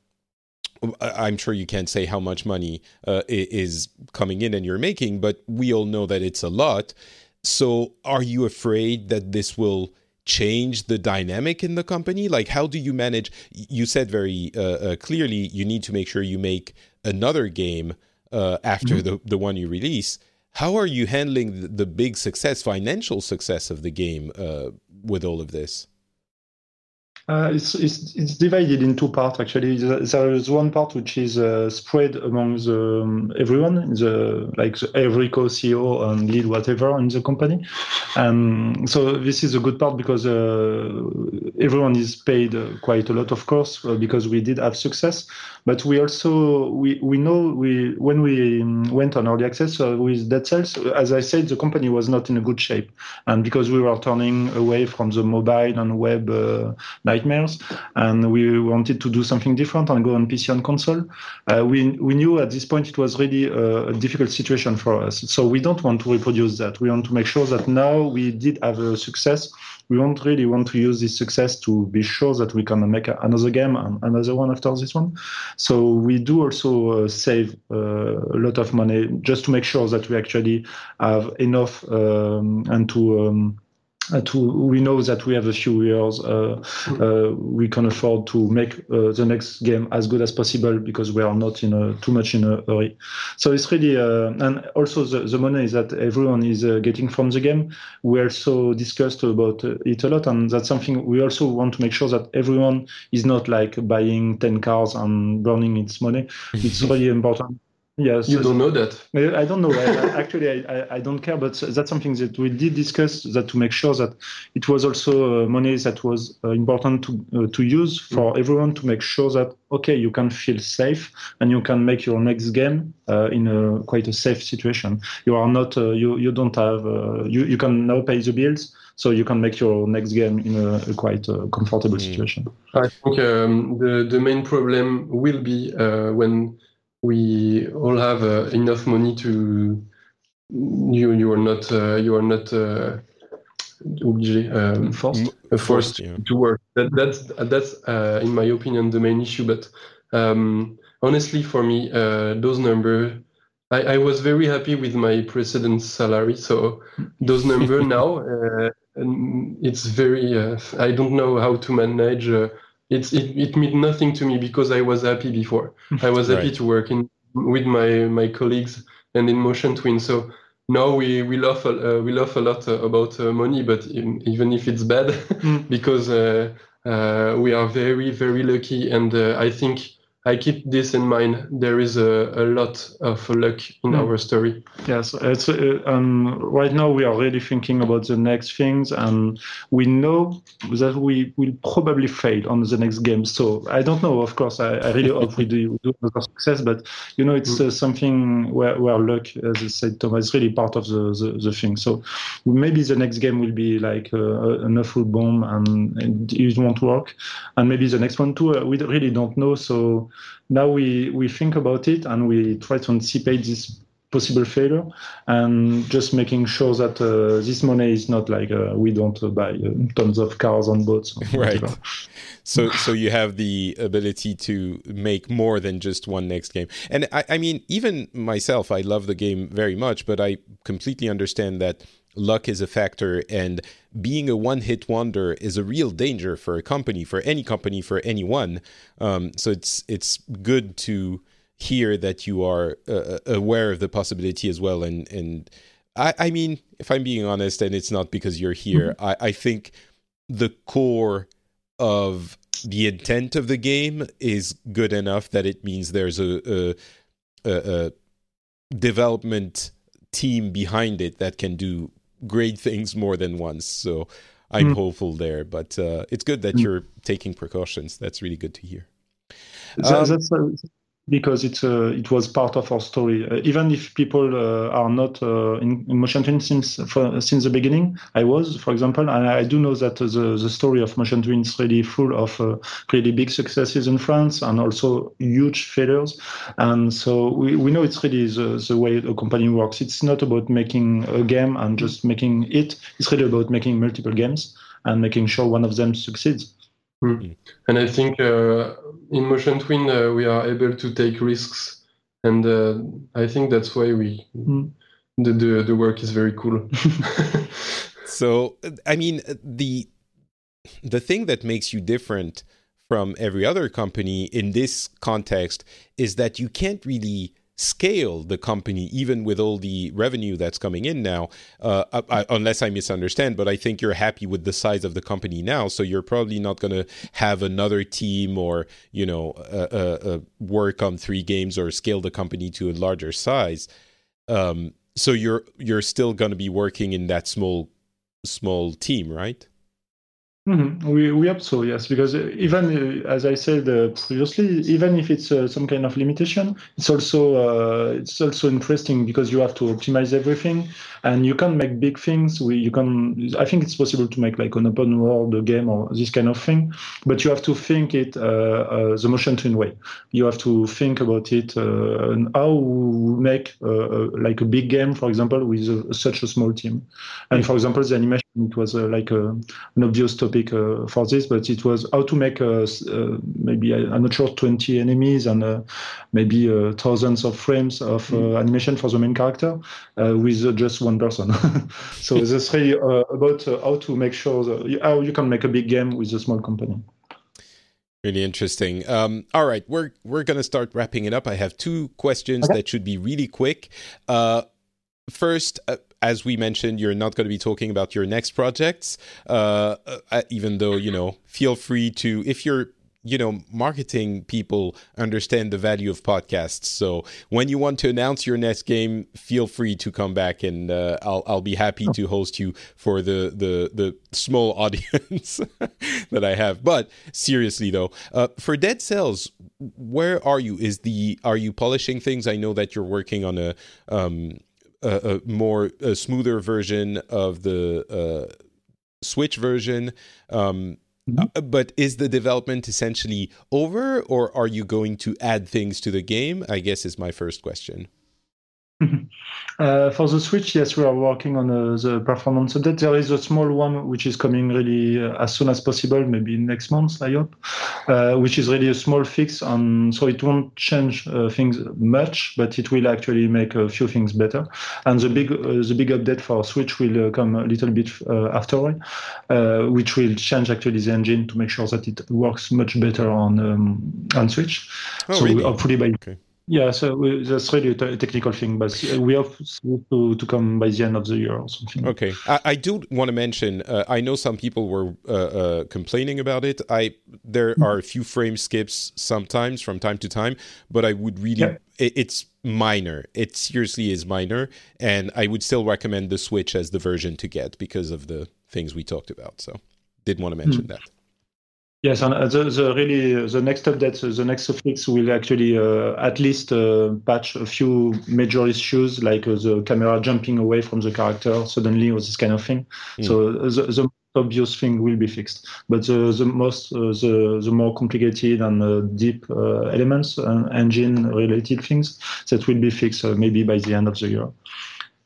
I'm sure you can't say how much money uh, is coming in and you're making, but we all know that it's a lot. So, are you afraid that this will change the dynamic in the company? Like, how do you manage? You said very uh, uh, clearly you need to make sure you make another game uh, after mm-hmm. the the one you release. How are you handling the, the big success, financial success of the game uh, with all of this? Uh, it's, it's, it's divided in two parts actually. There is one part which is uh, spread among the, um, everyone, the like the, every co-CEO and lead whatever in the company. Um, so this is a good part because uh, everyone is paid uh, quite a lot, of course, uh, because we did have success. But we also we, we know we when we um, went on early access uh, with Dead Cells, as I said, the company was not in a good shape, and because we were turning away from the mobile and web nightmares, and we wanted to do something different and go on PC and console. Uh, we we knew at this point it was really a, difficult situation for us. So we don't want to reproduce that. We want to make sure that now we did have a success. We don't really want to use this success to be sure that we can make another game and another one after this one. So we do also uh, save uh, a lot of money just to make sure that we actually have enough um, and to um, to we know that we have a few years uh, uh, we can afford to make uh, the next game as good as possible because we are not in a, too much in a hurry. So it's really uh, and also the, the money that everyone is uh, getting from the game. We also discussed about it a lot and that's something we also want to make sure that everyone is not like buying 10 cars and burning its money. It's really important Yes, you don't know that. I don't know. I, actually, I, I, don't care, but that's something that we did discuss. That to make sure that it was also uh, money that was uh, important to uh, to use for mm. everyone to make sure that okay, you can feel safe and you can make your next game uh, in a quite a safe situation. You are not uh, you you don't have uh, you you can now pay the bills, so you can make your next game in a, a quite comfortable mm. situation. I think um, the the main problem will be when we all have uh, enough money to you you are not uh, you are not uh, obligé um, forced forced yeah. to work that, that's that's uh, in my opinion the main issue but um, honestly for me uh, those numbers I, I, was very happy with my precedent salary so those numbers now uh, it's very I don't know how to manage it's it, it meant nothing to me because I was happy before. I was happy right. to work in with my my colleagues and in Motion Twin. So now we we laugh uh, we laugh a lot uh, about uh, money, but in, even if it's bad, mm. because uh, uh, we are very very lucky, and uh, I think I keep this in mind. There is a, a lot of luck in mm. our story. Yes, it's uh, um, right now we are really thinking about the next things, and we know that we will probably fail on the next game. So I don't know. Of course, I, I really hope we do, do another success, but you know, it's mm. uh, something where, where luck, as I said, Thomas, is really part of the, the, the thing. So maybe the next game will be like uh, an awful bomb and, and it won't work, and maybe the next one too. Uh, we really don't know. So now we, we think about it and we try to anticipate this possible failure and just making sure that uh, this money is not like uh, we don't uh, buy uh, tons of cars on boats right. so so you have the ability to make more than just one next game. And I, I mean even myself i love the game very much but i completely understand that luck is a factor and being a one hit wonder is a real danger for a company for any company for anyone um, so it's it's good to hear that you are uh, uh, aware of the possibility as well and and I, I mean if i'm being honest and it's not because you're here mm-hmm. I, I think the core of the intent of the game is good enough that it means there's a, a, a, a development team behind it that can do great things more than once. So I'm mm. hopeful there. But uh, it's good that mm. you're taking precautions. That's really good to hear. Um, that's, because it uh, it was part of our story. Uh, even if people uh, are not uh, in, in, Motion since for, since the beginning, I was, for example, and I do know that the the story of Motion Twin is really full of uh, really big successes in France and also huge failures. And so we, we know it's really the, the way a company works. It's not about making a game and just making it. It's really about making multiple games and making sure one of them succeeds. Mm. And I think uh, in Motion Twin uh, we are able to take risks, and uh, I think that's why we mm. the, the the work is very cool. so I mean the the thing that makes you different from every other company in this context is that you can't really scale the company, even with all the revenue that's coming in now, uh, I, unless I misunderstand. But I think you're happy with the size of the company now, so you're probably not going to have another team or you know uh, uh, work on three games or scale the company to a larger size. Um, so you're you're still going to be working in that small small team, right? Mm-hmm. We, we hope so, yes, because uh, even uh, as I said uh, previously, even if it's uh, some kind of limitation, it's also uh, it's also interesting because you have to optimize everything, and you can make big things. We you can I think it's possible to make like an open world game or this kind of thing, but you have to think it the motion twin way. You have to think about it and how make like a big game, for example, with such a small team. And for example, the animation it was like a, an obvious topic topic uh, for this, but it was how to make uh, uh, maybe I'm not sure 20 enemies and maybe thousands of frames of mm. animation for the main character with just one person. so it's really about how to make sure that, how you can make a big game with a small company. Really interesting. Um, all right, we're we're gonna start wrapping it up. I have two questions okay. that should be really quick. Uh, first, uh, as we mentioned, you're not going to be talking about your next projects, uh, uh, even though, you know, feel free to, if you're you know, marketing people understand the value of podcasts. So when you want to announce your next game, feel free to come back, and uh, I'll I'll be happy to host you for the the the small audience that I have. But seriously though, uh, for Dead Cells, where are you? Is the are you polishing things? I know that you're working on a um, a, a more a smoother version of the uh, Switch version. Um, mm-hmm. uh, but is the development essentially over, or are you going to add things to the game? I guess is my first question. Uh, for the Switch, yes, we are working on uh, the performance update. There is a small one which is coming really uh, as soon as possible, maybe next month, I hope, uh, which is really a small fix. On, so it won't change uh, things much, but it will actually make a few things better. And the big uh, the big update for Switch will come a little bit afterward, which will change actually the engine to make sure that it works much better on um, on Switch. Oh, so really? hopefully by okay. Yeah, so that's really a technical thing, but we hope to, to come by the end of the year or something. Okay, I, I do want to mention. Uh, I know some people were uh, uh, complaining about it. I there mm-hmm. are a few frame skips sometimes from time to time, but I would really yeah. it, it's minor. It seriously is minor, and I would still recommend the Switch as the version to get because of the things we talked about. So, did want to mention mm. that. Yes, and uh, the, the really uh, the next update, the next fix will actually uh, at least uh, patch a few major issues like uh, the camera jumping away from the character suddenly or this kind of thing. Mm. So the, the obvious thing will be fixed, but the the most the the more complicated and deep elements and engine related things that will be fixed maybe by the end of the year.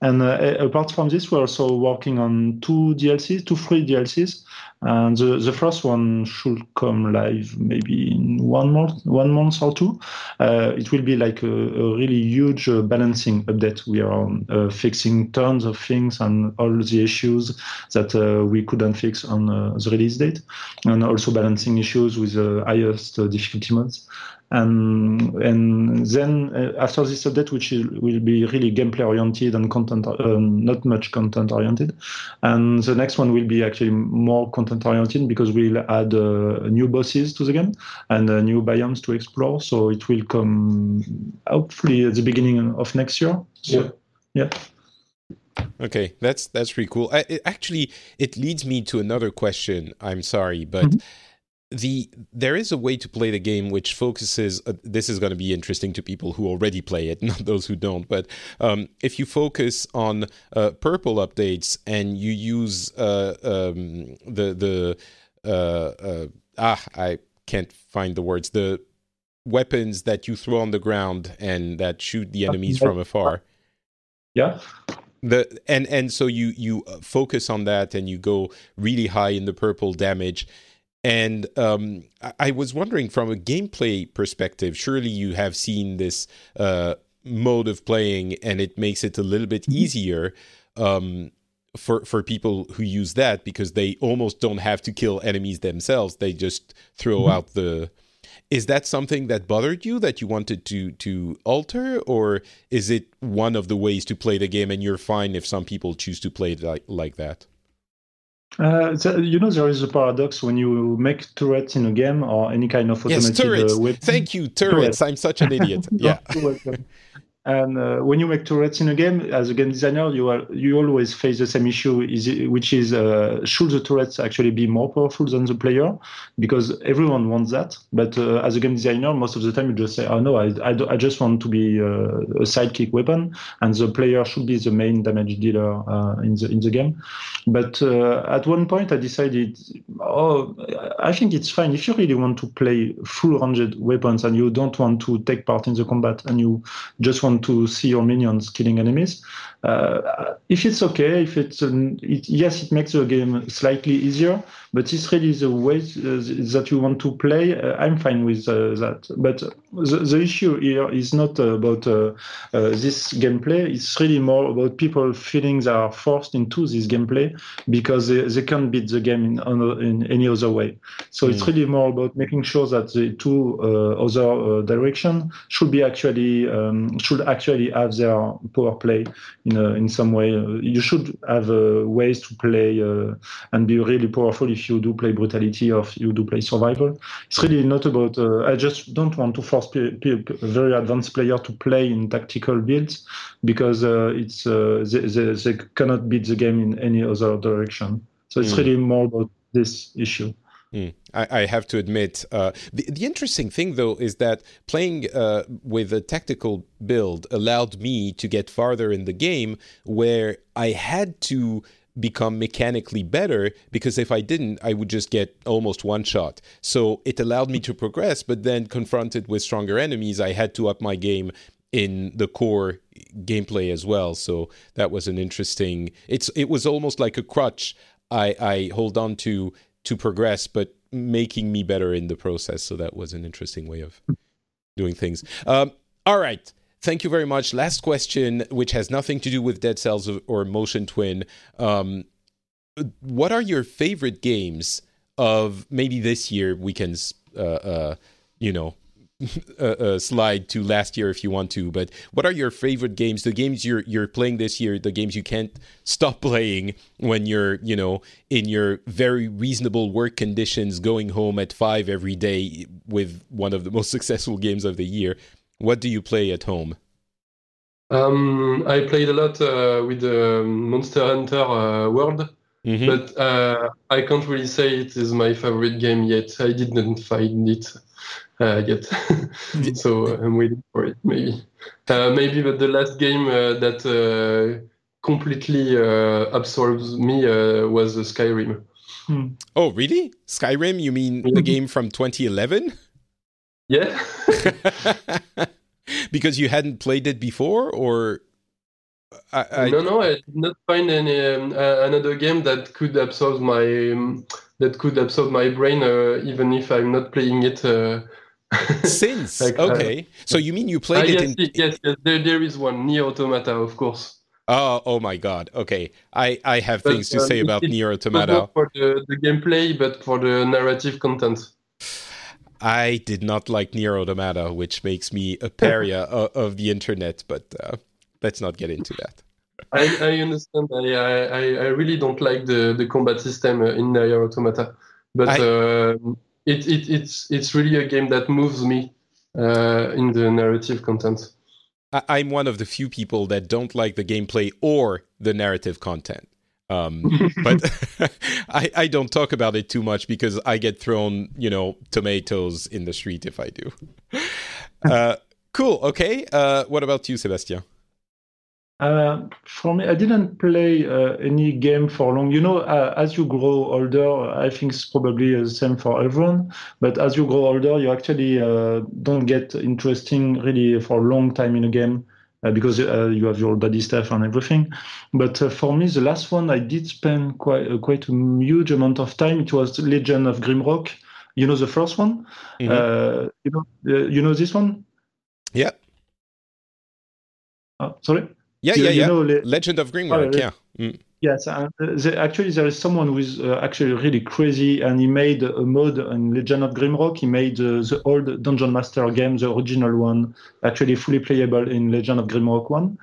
And uh, apart from this, we're also working on two DLCs, two free DLCs. And the, the first one should come live maybe in one month, one month or two. Uh, it will be like a, a really huge uh, balancing update. We are uh, fixing tons of things and all the issues that uh, we couldn't fix on uh, the release date, and also balancing issues with the highest difficulty modes. And, and then uh, after this update, which will be really gameplay oriented and content, uh, not much content oriented. And the next one will be actually more content oriented because we'll add uh, new bosses to the game and uh, new biomes to explore. So it will come hopefully at the beginning of next year. So, yeah. yeah. Okay, that's that's pretty cool. I, it, actually, it leads me to another question. I'm sorry, but. Mm-hmm the there is a way to play the game which focuses uh, this is going to be interesting to people who already play it not those who don't but um, if you focus on uh, purple updates and you use uh, um, the the uh, uh, ah i can't find the words the weapons that you throw on the ground and that shoot the enemies from afar. Yeah. The and and so you you uh, focus on that and you go really high in the purple damage And um, I was wondering from a gameplay perspective, surely you have seen this uh, mode of playing and it makes it a little bit mm-hmm. easier um, for, for people who use that because they almost don't have to kill enemies themselves. They just throw mm-hmm. out the. Is that something that bothered you that you wanted to to alter, or is it one of the ways to play the game and you're fine if some people choose to play it like, like that? Uh, so, you know, there is a paradox when you make turrets in a game or any kind of automated yes, turrets. Uh, Thank you, turrets. turrets. I'm such an idiot. yeah. And uh, when you make turrets in a game, as a game designer, you are you always face the same issue, is which is uh, should the turrets actually be more powerful than the player? Because everyone wants that, but uh, as a game designer, most of the time you just say, "Oh no, I I, I just want to be uh, a sidekick weapon, and the player should be the main damage dealer uh, in the in the game." But uh, at one point, I decided, "Oh, I think it's fine if you really want to play full ranged weapons and you don't want to take part in the combat and you just want to see your minions killing enemies. Uh, if it's okay, if it's an, it, yes, it makes the game slightly easier, but it's really the way uh, that you want to play. Uh, I'm fine with uh, that. But the, the, issue here is not about uh, uh, this gameplay. It's really more about people feeling they are forced into this gameplay because they, they can't beat the game in, in any other way. So mm. it's hmm. really more about making sure that the two other direction should be actually um, should actually have their power play in a, in some way. you should have ways to play and be really powerful if you do play brutality or if you do play survival. It's really not about. Uh, I just don't want to force p- p- very advanced player to play in tactical builds because uh, it's uh, they, they, they, cannot beat the game in any other direction. So it's mm. really more about this issue. Mm. I, I, have to admit, uh, the, the interesting thing though is that playing uh, with a tactical build allowed me to get farther in the game where I had to become mechanically better because if I didn't, I would just get almost one shot. So it allowed me to progress, but then confronted with stronger enemies, I had to up my game in the core gameplay as well. So that was an interesting. It's it was almost like a crutch I I hold on to to progress, but making me better in the process. So that was an interesting way of doing things. Um, all right. Thank you very much. Last question, which has nothing to do with Dead Cells or Motion Twin. Um, what are your favorite games of maybe this year? We can, uh, uh, you know, uh, uh, slide to last year if you want to. But what are your favorite games? The games you're you're playing this year, the games you can't stop playing when you're you know in your very reasonable work conditions, going home at five every day with one of the most successful games of the year. What do you play at home? Um, I played a lot uh, with the Monster Hunter uh, World, mm-hmm. but uh, I can't really say it is my favorite game yet. I didn't find it uh, yet, so I'm waiting for it. Maybe, uh, maybe, but the last game uh, that completely absorbs me was Skyrim. Hmm. Oh, really? Skyrim? You mean the game from 2011? Yeah. because you hadn't played it before, or I, I... no, no, I did not find any um, uh, another game that could absorb my um, that could absorb my brain, uh, even if I'm not playing it. Uh, Since like, uh, okay, so you mean you played it? Yes, in... yes, yes. There, there is one NieR Automata, of course. Oh, oh my God. Okay, I, I have but, things to say about NieR Automata. For the, the gameplay, but for the narrative content. I did not like NieR Automata, which makes me a pariah of, of, the internet. But uh, let's not get into that. I, I understand. I, I, I really don't like the, the combat system in NieR Automata, but I, uh, it, it it's it's really a game that moves me uh, in the narrative content. I'm one of the few people that don't like the gameplay or the narrative content. Um, but I, I don't talk about it too much because I get thrown, you know, tomatoes in the street if I do. Uh, cool. Okay. Uh, what about you, Sebastien? Uh, for me, I didn't play uh, any game for long. You know, uh, as you grow older, I think it's probably the same for everyone. But as you grow older, you actually uh, don't get interesting really for a long time in a game uh, because uh, you have your daddy stuff and everything. But uh, for me, the last one I did spend quite uh, quite a huge amount of time. It was Legend of Grimrock. You know the first one. Mhm. you know you know this one. Yeah. Oh, sorry. Yeah, You- yeah, you yeah. know Le- Legend of Grimrock, Oh, yeah. Mm. Yes, uh, the, actually there is someone who is uh, actually really crazy, and he made a mod in Legend of Grimrock. He made uh, the old Dungeon Master game, the original one, actually fully playable in Legend of Grimrock one.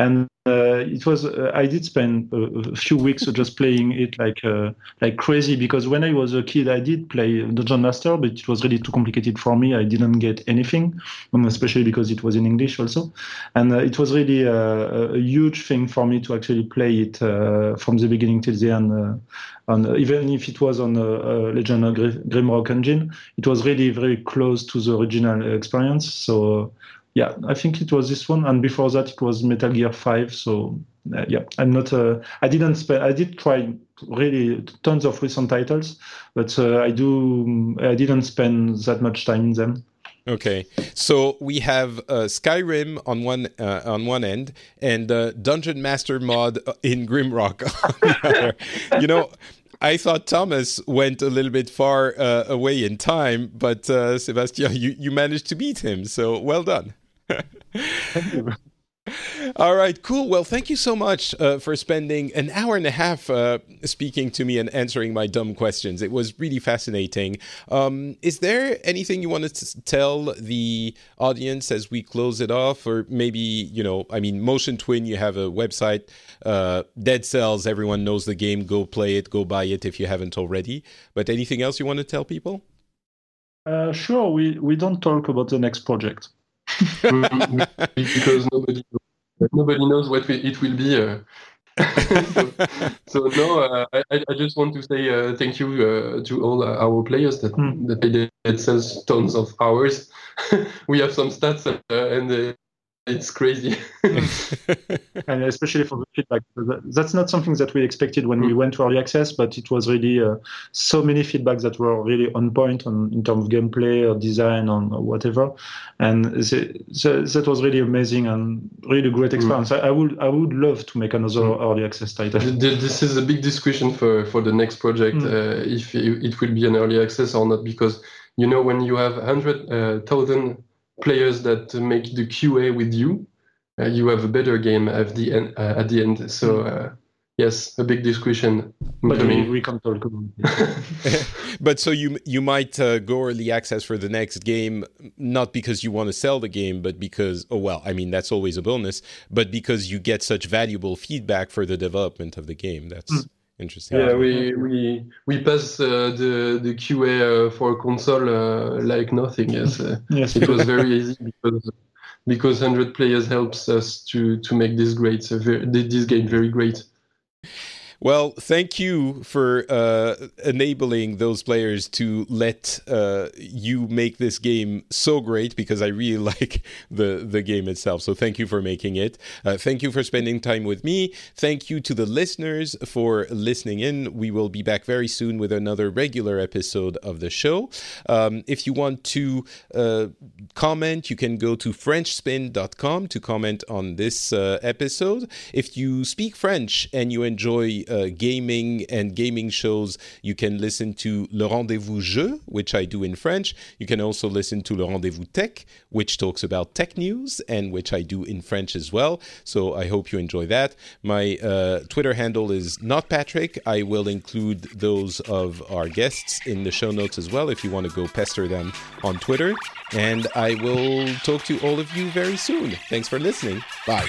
And uh, it was uh, I did spend a, a few weeks just playing it like uh, like crazy because when I was a kid I did play Dungeon Master, but it was really too complicated for me. I didn't get anything, um, especially because it was in English also and it was really uh, a huge thing for me to actually play it from the beginning till the end. On, even if it was on uh, Legend of Grimrock engine, it was really very close to the original experience. So yeah, I think it was this one, and before that it was Metal Gear Five. So uh, yeah, I'm not. Uh, I didn't spend. I did try really tons of recent titles, but uh, I do. I didn't spend that much time in them. Okay, so we have uh, Skyrim on one uh, on one end and uh, Dungeon Master mod in Grimrock. You know, I thought Thomas went a little bit far uh, away in time, but uh, Sebastien, you, you managed to beat him. So well done. All right, cool. Well, thank you so much uh, for spending an hour and a half uh, speaking to me and answering my dumb questions. It was really fascinating. Um, is there anything you wanted to tell the audience as we close it off? Or maybe, you know, I mean, Motion Twin, you have a website, uh, Dead Cells, everyone knows the game. Go play it, go buy it if you haven't already. But anything else you want to tell people? Uh, sure, we, we don't talk about the next project. because nobody nobody knows what we, it will be. Uh. so, so no, uh, I, I just want to say uh, thank you uh, to all our players that Mm. that says tons of hours. we have some stats uh, and uh, it's crazy. and especially for the feedback. That's not something that we expected when we went to early access, but it was really uh, so many feedbacks that were really on point on, in terms of gameplay or design or whatever, and the, the, that was really amazing and really great experience. I, I would I would love to make another early access title. Th- th- this is a big discussion for, for the next project Mm. uh, if it it will be an early access or not because you know when you have 100,000 players that make the QA with you uh, you have a better game at the end uh, at the end so uh, yes a big discussion But we, incoming. we can talk about it. but so you you might uh, go early access for the next game, not because you want to sell the game, but because oh well, I mean that's always a bonus, but because you get such valuable feedback for the development of the game. That's Mm. Interesting. yeah we we we pass uh, the the QA uh, for console uh, like nothing. Yes uh, yes, it was very easy because because 100 players helps us to to make this great uh, very, this game very great Well, thank you for uh, enabling those players to let uh, you make this game so great because I really like the, the game itself. So thank you for making it. Uh, thank you for spending time with me. Thank you to the listeners for listening in. We will be back very soon with another regular episode of the show. Um, if you want to uh, comment, you can go to FrenchSpin.com to comment on this uh, episode. If you speak French and you enjoy uh, gaming and gaming shows, you can listen to Le Rendezvous Jeu, which I do in French. You can also listen to Le Rendezvous Tech, which talks about tech news and which I do in French as well. So I hope you enjoy that. My uh, Twitter handle is not Patrick. I will include those of our guests in the show notes as well if you want to go pester them on Twitter. And I will talk to all of you very soon. Thanks for listening. Bye.